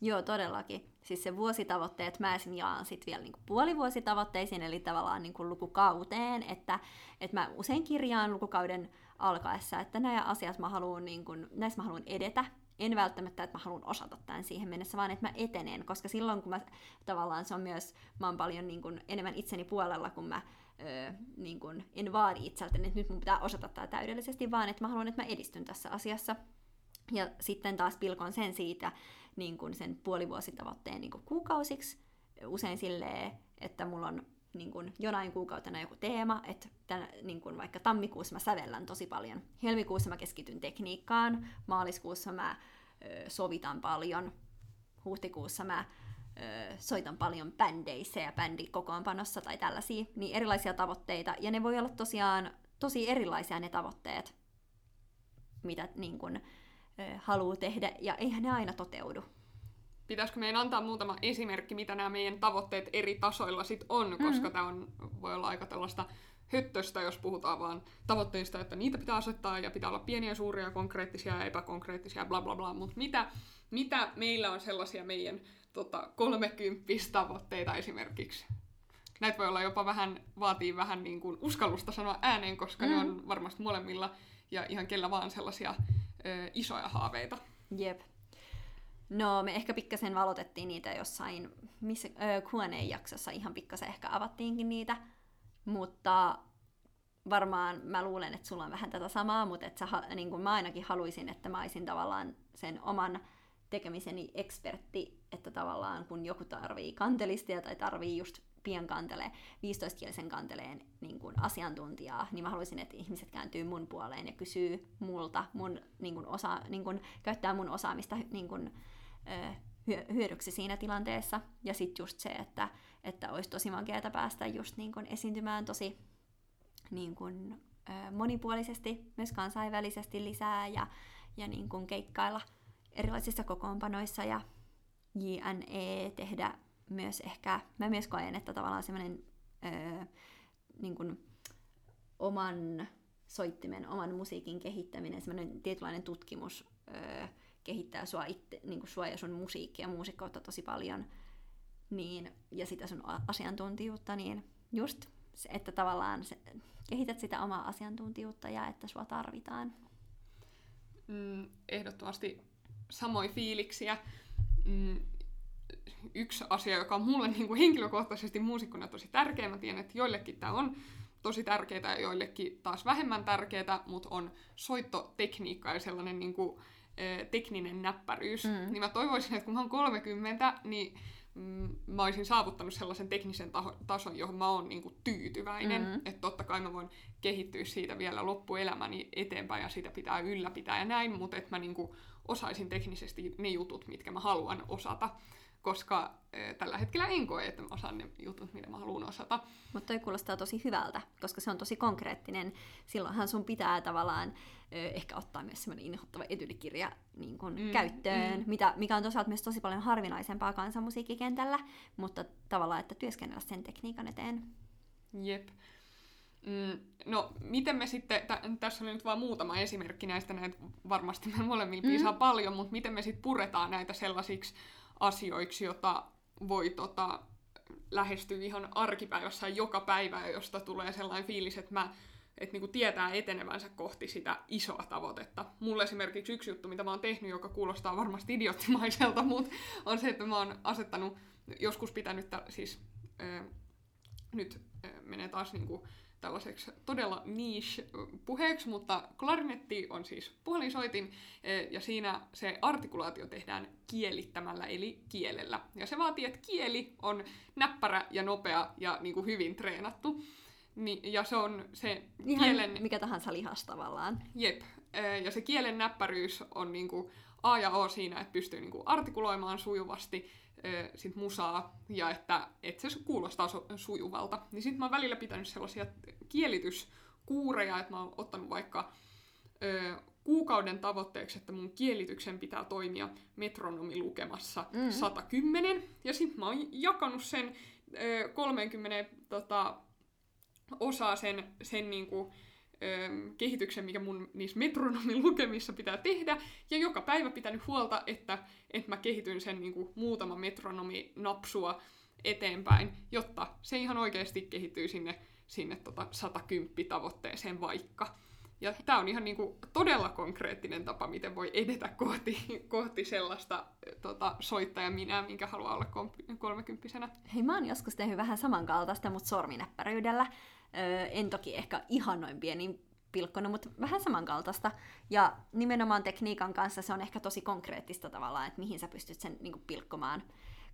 Joo, todellakin. Siis se vuositavoitteet mä esim. jaan sitten vielä niinku puolivuositavoitteisiin, eli tavallaan niinku lukukauteen, että, että mä usein kirjaan lukukauden alkaessa, että nämä asiat mä haluan, niin kun, näissä mä haluan edetä, en välttämättä, että mä haluan osata tämän siihen mennessä, vaan että mä etenen, koska silloin kun mä tavallaan se on myös, mä oon paljon niin kun, enemmän itseni puolella, kun mä öö, niin kun, en vaadi itseltä, että nyt mun pitää osata tämä täydellisesti, vaan että mä haluan, että mä edistyn tässä asiassa. Ja sitten taas pilkon sen siitä niin kun sen puolivuositavoitteen niin kun kuukausiksi, usein silleen, että mulla on niin kuin jonain kuukautena joku teema, että tämän, niin kuin vaikka tammikuussa mä sävellän tosi paljon, helmikuussa mä keskityn tekniikkaan, maaliskuussa mä ö, sovitan paljon, huhtikuussa mä ö, soitan paljon bändeissä ja bändikokoonpanossa tai tällaisia, niin erilaisia tavoitteita, ja ne voi olla tosiaan tosi erilaisia ne tavoitteet, mitä niin kuin, haluaa tehdä, ja eihän ne aina toteudu. Pitäisikö meidän antaa muutama esimerkki, mitä nämä meidän tavoitteet eri tasoilla sit on, mm-hmm. koska tämä on, voi olla aika tällaista höttöstä, jos puhutaan vaan tavoitteista, että niitä pitää asettaa ja pitää olla pieniä, suuria, konkreettisia ja epäkonkreettisia, bla bla bla, mutta mitä, mitä meillä on sellaisia meidän tota, tavoitteita esimerkiksi? Näitä voi olla jopa vähän, vaatii vähän niin kuin uskallusta sanoa ääneen, koska mm. ne on varmasti molemmilla ja ihan kellä vaan sellaisia ö, isoja haaveita. Jep. No, me ehkä pikkasen valotettiin niitä jossain missä, Q&A-jaksossa, ihan pikkasen ehkä avattiinkin niitä, mutta varmaan mä luulen, että sulla on vähän tätä samaa, mutta että sä, niin kuin mä ainakin haluaisin, että mä olisin tavallaan sen oman tekemiseni ekspertti, että tavallaan kun joku tarvii kantelistia tai tarvii just pienkantelee, 15-kielisen kanteleen niin kuin asiantuntijaa, niin mä haluaisin, että ihmiset kääntyy mun puoleen ja kysyy multa, mun, niin kuin osa, niin kuin, käyttää mun osaamista niin kuin, hyödyksi siinä tilanteessa. Ja sitten just se, että, että olisi tosi makeata päästä just niin kuin esiintymään tosi niin kuin, monipuolisesti, myös kansainvälisesti lisää ja, ja niin kuin keikkailla erilaisissa kokoonpanoissa ja JNE tehdä myös ehkä, mä myös koen, että tavallaan semmoinen niin kuin oman soittimen, oman musiikin kehittäminen, semmoinen tietynlainen tutkimus kehittää sua, itse, niin kuin sua ja sun musiikkia, muusikkoutta tosi paljon, niin, ja sitä sun asiantuntijuutta, niin just se, että tavallaan se, kehität sitä omaa asiantuntijuutta ja että sua tarvitaan. Mm, ehdottomasti samoin fiiliksiä. Mm, yksi asia, joka on mulle niin kuin henkilökohtaisesti muusikkona tosi tärkeä. Mä tiedän, että joillekin tämä on tosi tärkeää ja joillekin taas vähemmän tärkeää, mutta on soittotekniikka ja sellainen niin kuin, tekninen näppäryys. Mm. Niin mä toivoisin, että kun mä oon 30, niin mm, mä olisin saavuttanut sellaisen teknisen taho, tason, johon mä oon niin tyytyväinen. Mm. Että totta kai mä voin kehittyä siitä vielä loppuelämäni eteenpäin ja sitä pitää ylläpitää ja näin, mutta että mä niin kuin, osaisin teknisesti ne jutut, mitkä mä haluan osata koska e, tällä hetkellä en koe, että mä osaan ne jutut, mitä mä haluan osata. Mutta toi kuulostaa tosi hyvältä, koska se on tosi konkreettinen. Silloinhan sun pitää tavallaan ehkä ottaa myös semmoinen inhottava etylikirja niin kun mm, käyttöön, mm. Mitä, mikä on toisaalta myös tosi paljon harvinaisempaa kansanmusiikkikentällä, mutta tavallaan, että työskennellä sen tekniikan eteen. Jep. Mm, no, miten me sitten, t- tässä oli nyt vain muutama esimerkki näistä, näitä varmasti me molemmilla mm. paljon, mutta miten me sitten puretaan näitä sellaisiksi asioiksi, jota voi tota, lähestyä ihan arkipäivässä joka päivä, josta tulee sellainen fiilis, että mä että niinku tietää etenevänsä kohti sitä isoa tavoitetta. Mulle esimerkiksi yksi juttu, mitä mä oon tehnyt, joka kuulostaa varmasti idioottimaiselta, mutta on se, että mä oon asettanut, joskus pitänyt, siis ää, nyt ää, menee taas niinku tällaiseksi todella niche-puheeksi, mutta klarinetti on siis puhelinsoitin, e, ja siinä se artikulaatio tehdään kielittämällä, eli kielellä. Ja se vaatii, että kieli on näppärä ja nopea ja niin kuin hyvin treenattu. Ni, ja se on se Ihan kielen... mikä tahansa lihas tavallaan. Jep. E, ja se kielen näppäryys on niin kuin A ja O siinä, että pystyy niin kuin artikuloimaan sujuvasti, sit musaa ja että, että se kuulostaa su- sujuvalta. Niin sitten mä oon välillä pitänyt sellaisia kielityskuureja, että mä oon ottanut vaikka ö, kuukauden tavoitteeksi, että mun kielityksen pitää toimia metronomilukemassa mm. 110. Ja sitten mä oon jakanut sen ö, 30 tota, osaa sen, sen niinku, kehityksen, mikä mun niissä metronomin lukemissa pitää tehdä, ja joka päivä pitänyt huolta, että, että mä kehityn sen niin kuin, muutama metronomi napsua eteenpäin, jotta se ihan oikeasti kehittyy sinne, sinne tota 110 tavoitteeseen vaikka. Ja tämä on ihan niinku todella konkreettinen tapa, miten voi edetä kohti, kohti sellaista tota, soittaja minä, minkä haluaa olla kolmekymppisenä. Hei, mä oon joskus tehnyt vähän samankaltaista, mutta sorminäppäryydellä. Öö, en toki ehkä ihan noin pieni pilkkonut, mutta vähän samankaltaista. Ja nimenomaan tekniikan kanssa se on ehkä tosi konkreettista tavallaan, että mihin sä pystyt sen niin kuin, pilkkomaan,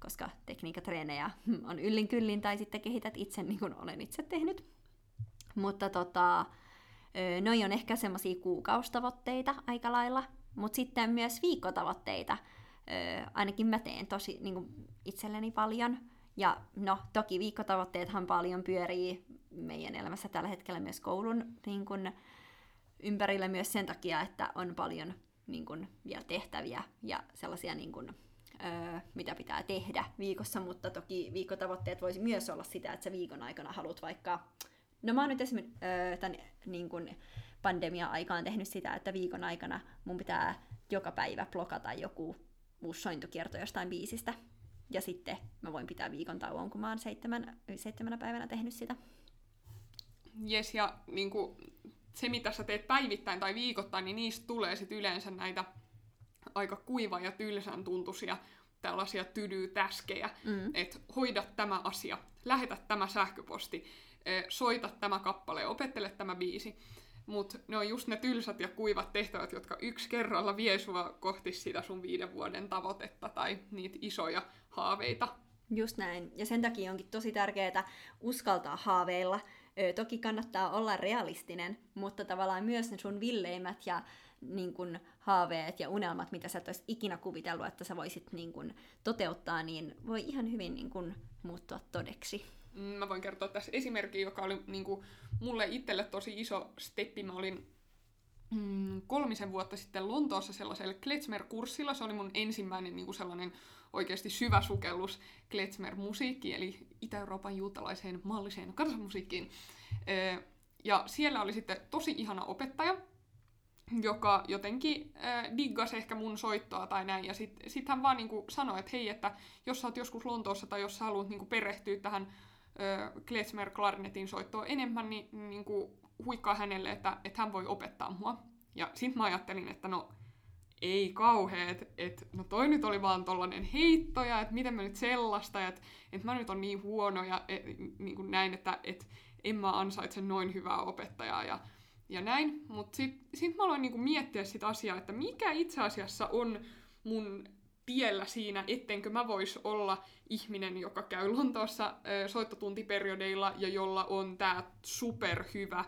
koska tekniikatreenejä on yllin kyllin tai sitten kehität itse niin kuin olen itse tehnyt. Mutta tota, noi on ehkä semmoisia kuukaustavoitteita aika lailla, mutta sitten myös viikkotavoitteita. Ainakin mä teen tosi niin kuin itselleni paljon. Ja no, toki viikkotavoitteethan paljon pyörii meidän elämässä tällä hetkellä myös koulun niin kun, ympärillä myös sen takia, että on paljon niin kun, vielä tehtäviä ja sellaisia, niin kun, öö, mitä pitää tehdä viikossa, mutta toki viikkotavoitteet voisi myös olla sitä, että sä viikon aikana haluat vaikka... No mä oon nyt esimerkiksi öö, tämän niin kun, pandemia-aikaan tehnyt sitä, että viikon aikana mun pitää joka päivä blokata joku uusi sointokierto jostain biisistä. Ja sitten mä voin pitää viikon tauon, kun mä oon seitsemän, seitsemänä päivänä tehnyt sitä. Jes, ja niin kuin, se mitä sä teet päivittäin tai viikoittain, niin niistä tulee sitten yleensä näitä aika kuiva ja tylsän tuntuisia tällaisia tydy-täskejä, mm. että hoida tämä asia, lähetä tämä sähköposti, soita tämä kappale, opettele tämä biisi. Mutta ne on just ne tylsät ja kuivat tehtävät, jotka yksi kerralla vie sua kohti sitä sun viiden vuoden tavoitetta tai niitä isoja haaveita. Just näin. Ja sen takia onkin tosi tärkeää uskaltaa haaveilla. Ö, toki kannattaa olla realistinen, mutta tavallaan myös ne sun villeimmät ja niin kun, haaveet ja unelmat, mitä sä et olisi ikinä kuvitellut, että sä voisit niin kun, toteuttaa, niin voi ihan hyvin niin kun, muuttua todeksi. Mm, mä voin kertoa tässä esimerkki, joka oli niin kuin, mulle itselle tosi iso steppi. Mä olin mm, kolmisen vuotta sitten Lontoossa sellaisella Klezmer-kurssilla. Se oli mun ensimmäinen niin sellainen oikeasti syvä sukellus Klezmer-musiikkiin, eli Itä-Euroopan juutalaiseen malliseen kansanmusiikkiin. Ja siellä oli sitten tosi ihana opettaja, joka jotenkin äh, diggasi ehkä mun soittoa tai näin, ja sitten sit hän vaan niinku sanoi, että hei, että jos sä oot joskus Lontoossa tai jos sä haluat niinku perehtyä tähän Klezmer klarinetin soittoa enemmän, niin, niin kuin huikkaa hänelle, että, että hän voi opettaa mua. Ja sitten mä ajattelin, että no ei kauheet, että no toi nyt oli vaan tollanen heitto ja että miten mä nyt sellaista, että että mä nyt on niin huono ja et, niin kuin näin, että että en mä ansaitse noin hyvää opettajaa ja, ja näin. Mutta sitten sit mä aloin kuin miettiä sitä asiaa, että mikä itse asiassa on mun tiellä siinä, ettenkö mä vois olla ihminen, joka käy Lontoossa soittotuntiperiodeilla ja jolla on tää superhyvä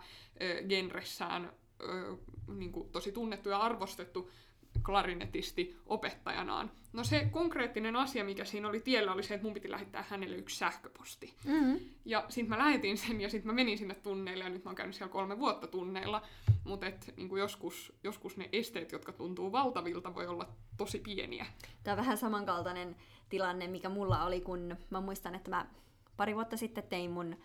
genressään niin kuin tosi tunnettu ja arvostettu klarinetisti opettajanaan. No se konkreettinen asia, mikä siinä oli tiellä, oli se, että mun piti lähettää hänelle yksi sähköposti. Mm-hmm. Ja sitten mä lähetin sen ja sitten mä menin sinne tunneille ja nyt mä oon käynyt siellä kolme vuotta tunneilla. Mutta niin joskus, joskus ne esteet, jotka tuntuu valtavilta, voi olla tosi pieniä. Tämä on vähän samankaltainen tilanne, mikä mulla oli, kun mä muistan, että mä pari vuotta sitten tein mun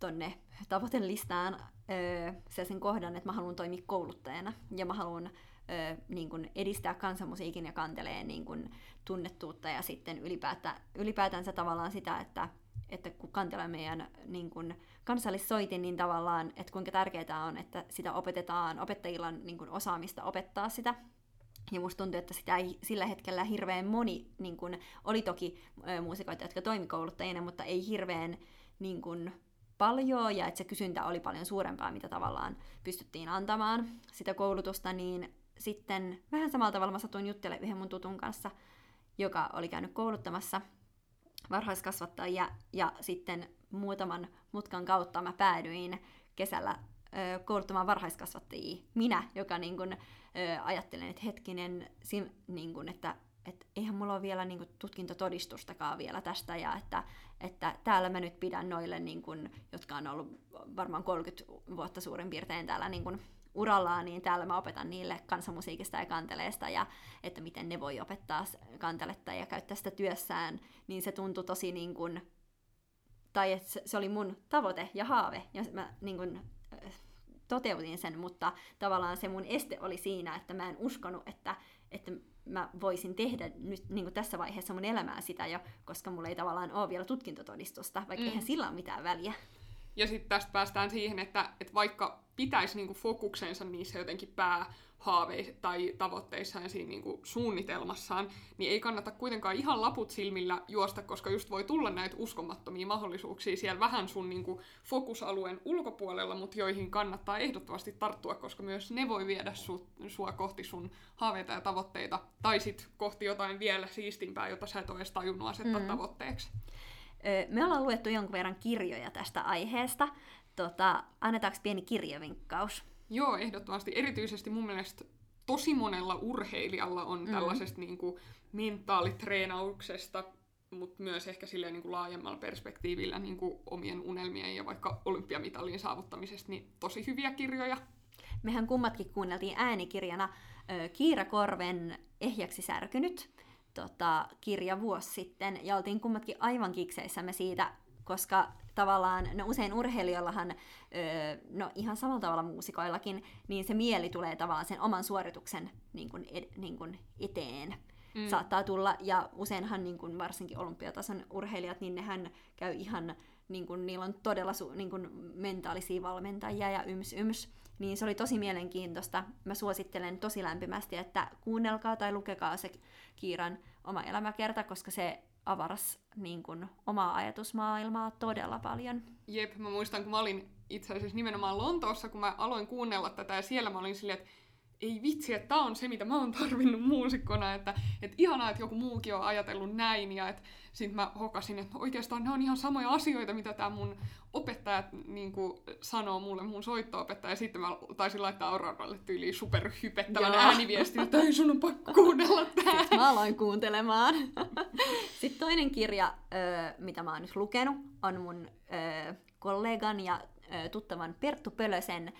tonne tavoitelistaan öö, sen kohdan, että mä haluan toimia kouluttajana ja mä haluan ö, niin kuin edistää kansanmusiikin ja kantelee niin kuin tunnettuutta ja sitten ylipäätä, ylipäätänsä tavallaan sitä, että, että kun kantelee meidän niin kuin kansallissoitin, niin tavallaan, että kuinka tärkeää on, että sitä opetetaan, opettajilla on niin kuin osaamista opettaa sitä. Ja musta tuntuu, että sitä ei sillä hetkellä hirveän moni, niin kun, oli toki ö, muusikoita, jotka toimi kouluttajina, mutta ei hirveän niin kun, paljon, ja että se kysyntä oli paljon suurempaa, mitä tavallaan pystyttiin antamaan sitä koulutusta, niin sitten vähän samalla tavalla mä satuin juttelemaan yhden mun tutun kanssa, joka oli käynyt kouluttamassa varhaiskasvattajia, ja sitten muutaman mutkan kautta mä päädyin kesällä ö, kouluttamaan varhaiskasvattajia. Minä, joka niin kun, ö, ajattelen, että hetkinen, sin, niin kun, että et eihän mulla ole vielä niin kun, tutkintotodistustakaan vielä tästä, ja että, että täällä mä nyt pidän noille, niin kun, jotka on ollut varmaan 30 vuotta suurin piirtein täällä niin kun, urallaan, niin täällä mä opetan niille kansanmusiikista ja kanteleesta ja että miten ne voi opettaa kanteletta ja käyttää sitä työssään, niin se tuntui tosi niin kuin, tai että se oli mun tavoite ja haave, ja mä niin kuin, toteutin sen, mutta tavallaan se mun este oli siinä, että mä en uskonut, että, että mä voisin tehdä nyt niin kuin tässä vaiheessa mun elämää sitä jo, koska mulla ei tavallaan ole vielä tutkintotodistusta, vaikka mm. eihän sillä ole mitään väliä. Ja sitten tästä päästään siihen, että, että vaikka pitäisi niinku fokuksensa niissä jotenkin päähaaveissa tai tavoitteissa ja siinä niinku suunnitelmassaan, niin ei kannata kuitenkaan ihan laput silmillä juosta, koska just voi tulla näitä uskomattomia mahdollisuuksia siellä vähän sun niinku fokusalueen ulkopuolella, mutta joihin kannattaa ehdottomasti tarttua, koska myös ne voi viedä su, sua kohti sun haaveita ja tavoitteita, tai sitten kohti jotain vielä siistimpää, jota sä et ole edes tajunnut asettaa mm. tavoitteeksi. Me ollaan luettu jonkun verran kirjoja tästä aiheesta. Tota, annetaanko pieni kirjavinkkaus? Joo, ehdottomasti. Erityisesti mun mielestä tosi monella urheilijalla on mm. tällaisesta niin kuin, mentaalitreenauksesta, mutta myös ehkä silleen niin kuin laajemmalla perspektiivillä niin kuin omien unelmien ja vaikka olympiamitalin saavuttamisesta, niin tosi hyviä kirjoja. Mehän kummatkin kuunneltiin äänikirjana ö, Kiira Korven Ehjäksi särkynyt tota, kirja vuosi sitten, ja oltiin kummatkin aivan kikseissämme siitä, koska tavallaan, no usein urheilijoillahan, öö, no ihan samalla tavalla muusikoillakin, niin se mieli tulee tavallaan sen oman suorituksen niin kuin ed, niin kuin eteen. Mm. Saattaa tulla, ja useinhan niin kuin varsinkin olympiatason urheilijat, niin nehän käy ihan, niin kuin, niillä on todella su, niin kuin mentaalisia valmentajia ja yms yms. Niin se oli tosi mielenkiintoista. Mä suosittelen tosi lämpimästi, että kuunnelkaa tai lukekaa se Kiiran oma elämäkerta, koska se avaras niin kuin, omaa ajatusmaailmaa todella paljon. Jep, mä muistan, kun mä olin itse asiassa nimenomaan Lontoossa, kun mä aloin kuunnella tätä, ja siellä mä olin silleen, että ei vitsi, että tämä on se, mitä mä oon tarvinnut muusikkona, että, että ihanaa, että joku muukin on ajatellut näin, ja että sitten mä hokasin, että oikeastaan ne on ihan samoja asioita, mitä tämä mun opettaja niin kuin, sanoo mulle, mun soitto-opettaja, ja sitten mä taisin laittaa Auroralle tyyliin superhypettävän ääniviestin, että ei sun on pakko kuunnella tää. Sitten mä aloin kuuntelemaan. Sitten toinen kirja, mitä mä oon nyt lukenut, on mun kollegan ja tuttavan Perttu Pölösen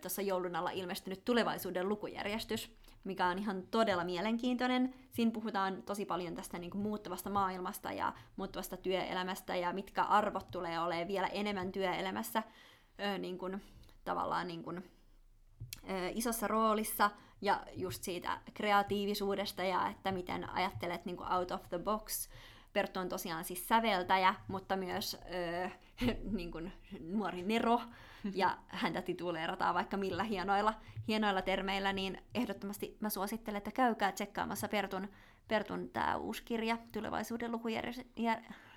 tuossa joulun alla ilmestynyt tulevaisuuden lukujärjestys, mikä on ihan todella mielenkiintoinen. Siinä puhutaan tosi paljon tästä niin kuin muuttuvasta maailmasta ja muuttuvasta työelämästä ja mitkä arvot tulee olemaan vielä enemmän työelämässä niin kuin, tavallaan niin kuin, isossa roolissa ja just siitä kreatiivisuudesta ja että miten ajattelet niin kuin out of the box. Perttu on tosiaan siis säveltäjä, mutta myös öö, niin kuin nuori Nero, ja häntä tituleerataan vaikka millä hienoilla, hienoilla termeillä, niin ehdottomasti mä suosittelen, että käykää tsekkaamassa Pertun, Pertun tämä uusi kirja, Tulevaisuuden lukujärjestys,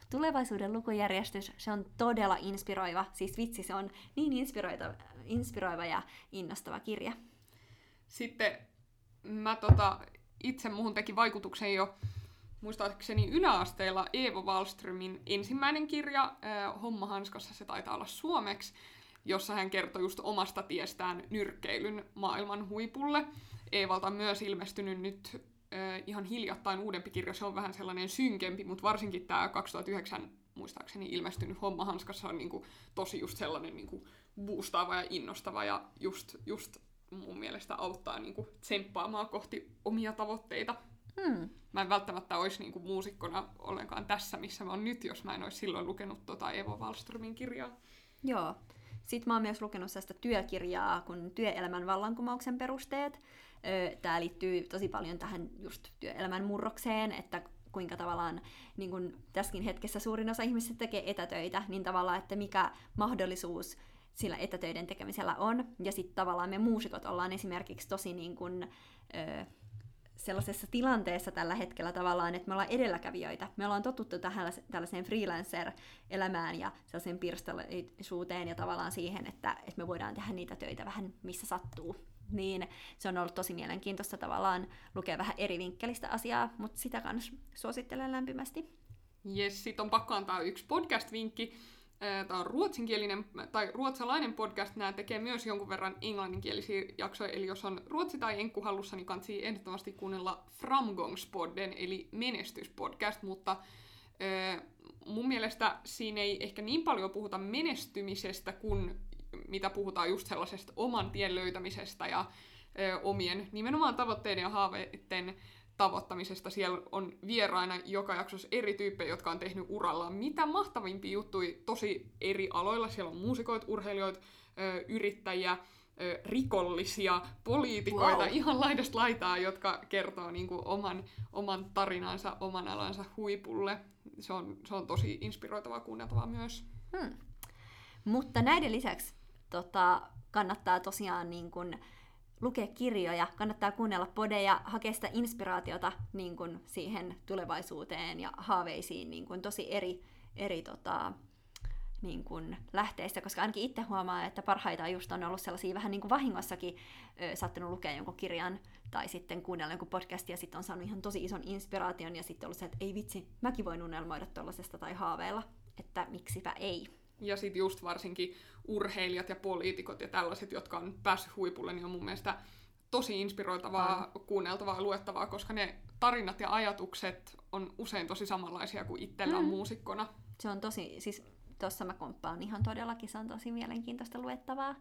Tulevaisuuden lukujärjestys, se on todella inspiroiva, siis vitsi, se on niin inspiroiva, inspiroiva ja innostava kirja. Sitten mä tota, itse muhun teki vaikutuksen jo muistaakseni yläasteella Eevo Wallströmin ensimmäinen kirja, äh, Homma hanskassa se taitaa olla suomeksi, jossa hän kertoi just omasta tiestään nyrkkeilyn maailman huipulle. Eevalta on myös ilmestynyt nyt äh, ihan hiljattain uudempi kirja, se on vähän sellainen synkempi, mutta varsinkin tämä 2009 muistaakseni ilmestynyt Homma hanskassa on niinku tosi just sellainen niinku boostaava ja innostava ja just, just mun mielestä auttaa niinku tsemppaamaan kohti omia tavoitteita. Hmm. Mä en välttämättä olisi niinku muusikkona ollenkaan tässä, missä mä oon nyt, jos mä en olisi silloin lukenut tota Evo Wallströmin kirjaa. Joo. Sitten mä oon myös lukenut sellaista työkirjaa kuin Työelämän vallankumouksen perusteet. Tämä liittyy tosi paljon tähän just työelämän murrokseen, että kuinka tavallaan niin kun tässäkin hetkessä suurin osa ihmisistä tekee etätöitä, niin tavallaan, että mikä mahdollisuus sillä etätöiden tekemisellä on. Ja sitten tavallaan me muusikot ollaan esimerkiksi tosi niin kun, sellaisessa tilanteessa tällä hetkellä tavallaan, että me ollaan edelläkävijöitä. Me ollaan totuttu tähän, tällaiseen freelancer-elämään ja sellaiseen pirstaleisuuteen ja tavallaan siihen, että, että me voidaan tehdä niitä töitä vähän missä sattuu. Niin se on ollut tosi mielenkiintoista tavallaan lukea vähän eri vinkkelistä asiaa, mutta sitä kanssa suosittelen lämpimästi. Jes, sitten on pakko antaa yksi podcast-vinkki Tämä on ruotsinkielinen tai ruotsalainen podcast. Nämä tekee myös jonkun verran englanninkielisiä jaksoja, eli jos on ruotsi tai enkku hallussa, niin kannattaa ehdottomasti kuunnella Framgångspodden, eli menestyspodcast, mutta mun mielestä siinä ei ehkä niin paljon puhuta menestymisestä kuin mitä puhutaan just sellaisesta oman tien löytämisestä ja omien nimenomaan tavoitteiden ja haaveiden tavoittamisesta. Siellä on vieraina joka jaksossa eri tyyppejä, jotka on tehnyt urallaan mitä mahtavimpia juttuja tosi eri aloilla. Siellä on muusikoit, urheilijoita, yrittäjiä, rikollisia, poliitikoita, wow. ihan laidasta laitaa, jotka kertoo niin kuin oman, oman tarinansa, oman alansa huipulle. Se on, se on tosi inspiroitavaa kuunneltavaa myös. Hmm. Mutta näiden lisäksi tota, kannattaa tosiaan niin kuin, lukea kirjoja, kannattaa kuunnella podeja, hakea sitä inspiraatiota niin kuin siihen tulevaisuuteen ja haaveisiin niin kuin tosi eri, eri tota, niin kuin lähteistä, koska ainakin itse huomaa, että parhaita just on ollut sellaisia vähän niin kuin vahingossakin ö, saattanut lukea jonkun kirjan tai sitten kuunnella jonkun podcastia ja sitten on saanut ihan tosi ison inspiraation ja sitten ollut se, että ei vitsi, mäkin voin unelmoida tuollaisesta tai haaveilla, että miksipä ei. Ja sitten just varsinkin urheilijat ja poliitikot ja tällaiset, jotka on päässyt huipulle, niin on mun mielestä tosi inspiroitavaa, mm. kuunneltavaa, luettavaa, koska ne tarinat ja ajatukset on usein tosi samanlaisia kuin itsellä mm. muusikkona. Se on tosi, siis tuossa mä komppaan ihan todellakin, se on tosi mielenkiintoista luettavaa.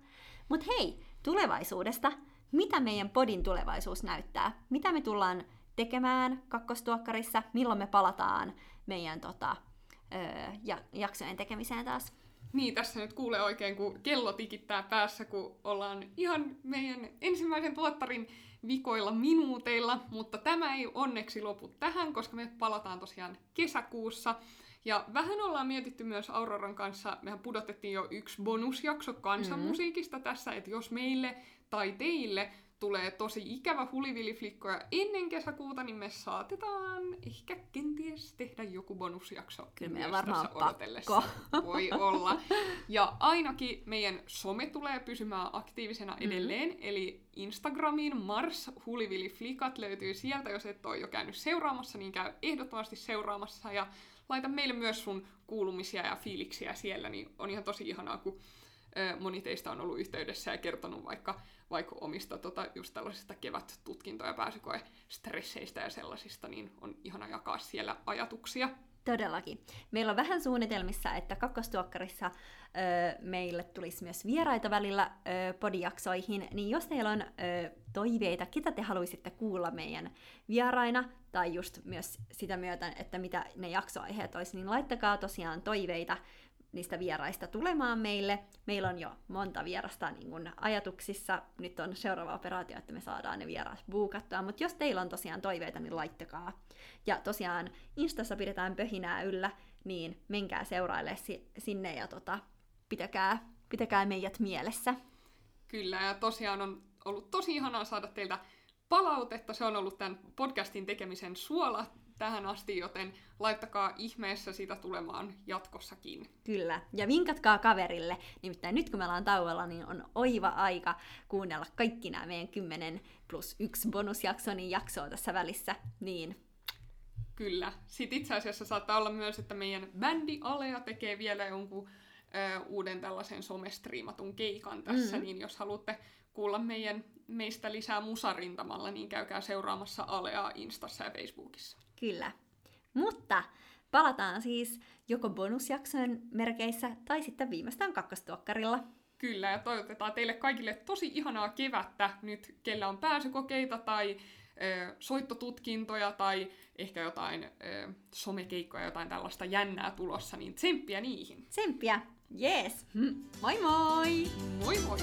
Mutta hei, tulevaisuudesta. mitä meidän podin tulevaisuus näyttää. Mitä me tullaan tekemään kakkostuokkarissa, milloin me palataan meidän tota, öö, jaksojen tekemiseen taas. Niin, tässä nyt kuulee oikein, kun kello tikittää päässä, kun ollaan ihan meidän ensimmäisen tuottarin vikoilla minuuteilla, mutta tämä ei onneksi lopu tähän, koska me palataan tosiaan kesäkuussa. Ja vähän ollaan mietitty myös Auroran kanssa, mehän pudotettiin jo yksi bonusjakso kansanmusiikista mm-hmm. tässä, että jos meille tai teille tulee tosi ikävä hulivilliflikkoja ennen kesäkuuta, niin me saatetaan ehkä kenties tehdä joku bonusjakso. Kyllä meidän varmaan odotellessa. Voi olla. Ja ainakin meidän some tulee pysymään aktiivisena mm-hmm. edelleen, eli Instagramiin Mars hulivilliflikat löytyy sieltä, jos et ole jo käynyt seuraamassa, niin käy ehdottomasti seuraamassa ja laita meille myös sun kuulumisia ja fiiliksiä siellä, niin on ihan tosi ihanaa, kun moni teistä on ollut yhteydessä ja kertonut vaikka, vaikka omista tota, just tällaisista kevät-tutkinto- ja pääsykoe-stresseistä ja sellaisista, niin on ihana jakaa siellä ajatuksia. Todellakin. Meillä on vähän suunnitelmissa, että kakkostuokkarissa ö, meille tulisi myös vieraita välillä ö, podijaksoihin, niin jos teillä on ö, toiveita, ketä te haluaisitte kuulla meidän vieraina, tai just myös sitä myötä, että mitä ne jaksoaiheet olisi, niin laittakaa tosiaan toiveita niistä vieraista tulemaan meille. Meillä on jo monta vierasta niin kun ajatuksissa. Nyt on seuraava operaatio, että me saadaan ne vieraat buukattua. Mutta jos teillä on tosiaan toiveita, niin laittakaa. Ja tosiaan Instassa pidetään pöhinää yllä, niin menkää seuraille sinne ja tota, pitäkää, pitäkää meidät mielessä. Kyllä, ja tosiaan on ollut tosi ihanaa saada teiltä palautetta. Se on ollut tämän podcastin tekemisen suola tähän asti, joten laittakaa ihmeessä sitä tulemaan jatkossakin. Kyllä, ja vinkatkaa kaverille. Nimittäin nyt kun me ollaan tauolla, niin on oiva aika kuunnella kaikki nämä meidän 10 plus 1 bonusjaksonin jaksoa tässä välissä. Niin Kyllä. Sitten itse asiassa saattaa olla myös, että meidän bändi Alea tekee vielä jonkun ö, uuden tällaisen somestriimatun keikan tässä, mm. niin jos haluatte kuulla meidän, meistä lisää musarintamalla, niin käykää seuraamassa Alea Instassa ja Facebookissa. Kyllä. Mutta palataan siis joko bonusjaksojen merkeissä tai sitten viimeistään kakkostuokkarilla. Kyllä, ja toivotetaan teille kaikille tosi ihanaa kevättä nyt, kellä on pääsykokeita tai ö, soittotutkintoja tai ehkä jotain ö, somekeikkoja, jotain tällaista jännää tulossa, niin tsemppiä niihin. Tsemppiä, yes. Hm. Moi moi! Moi moi!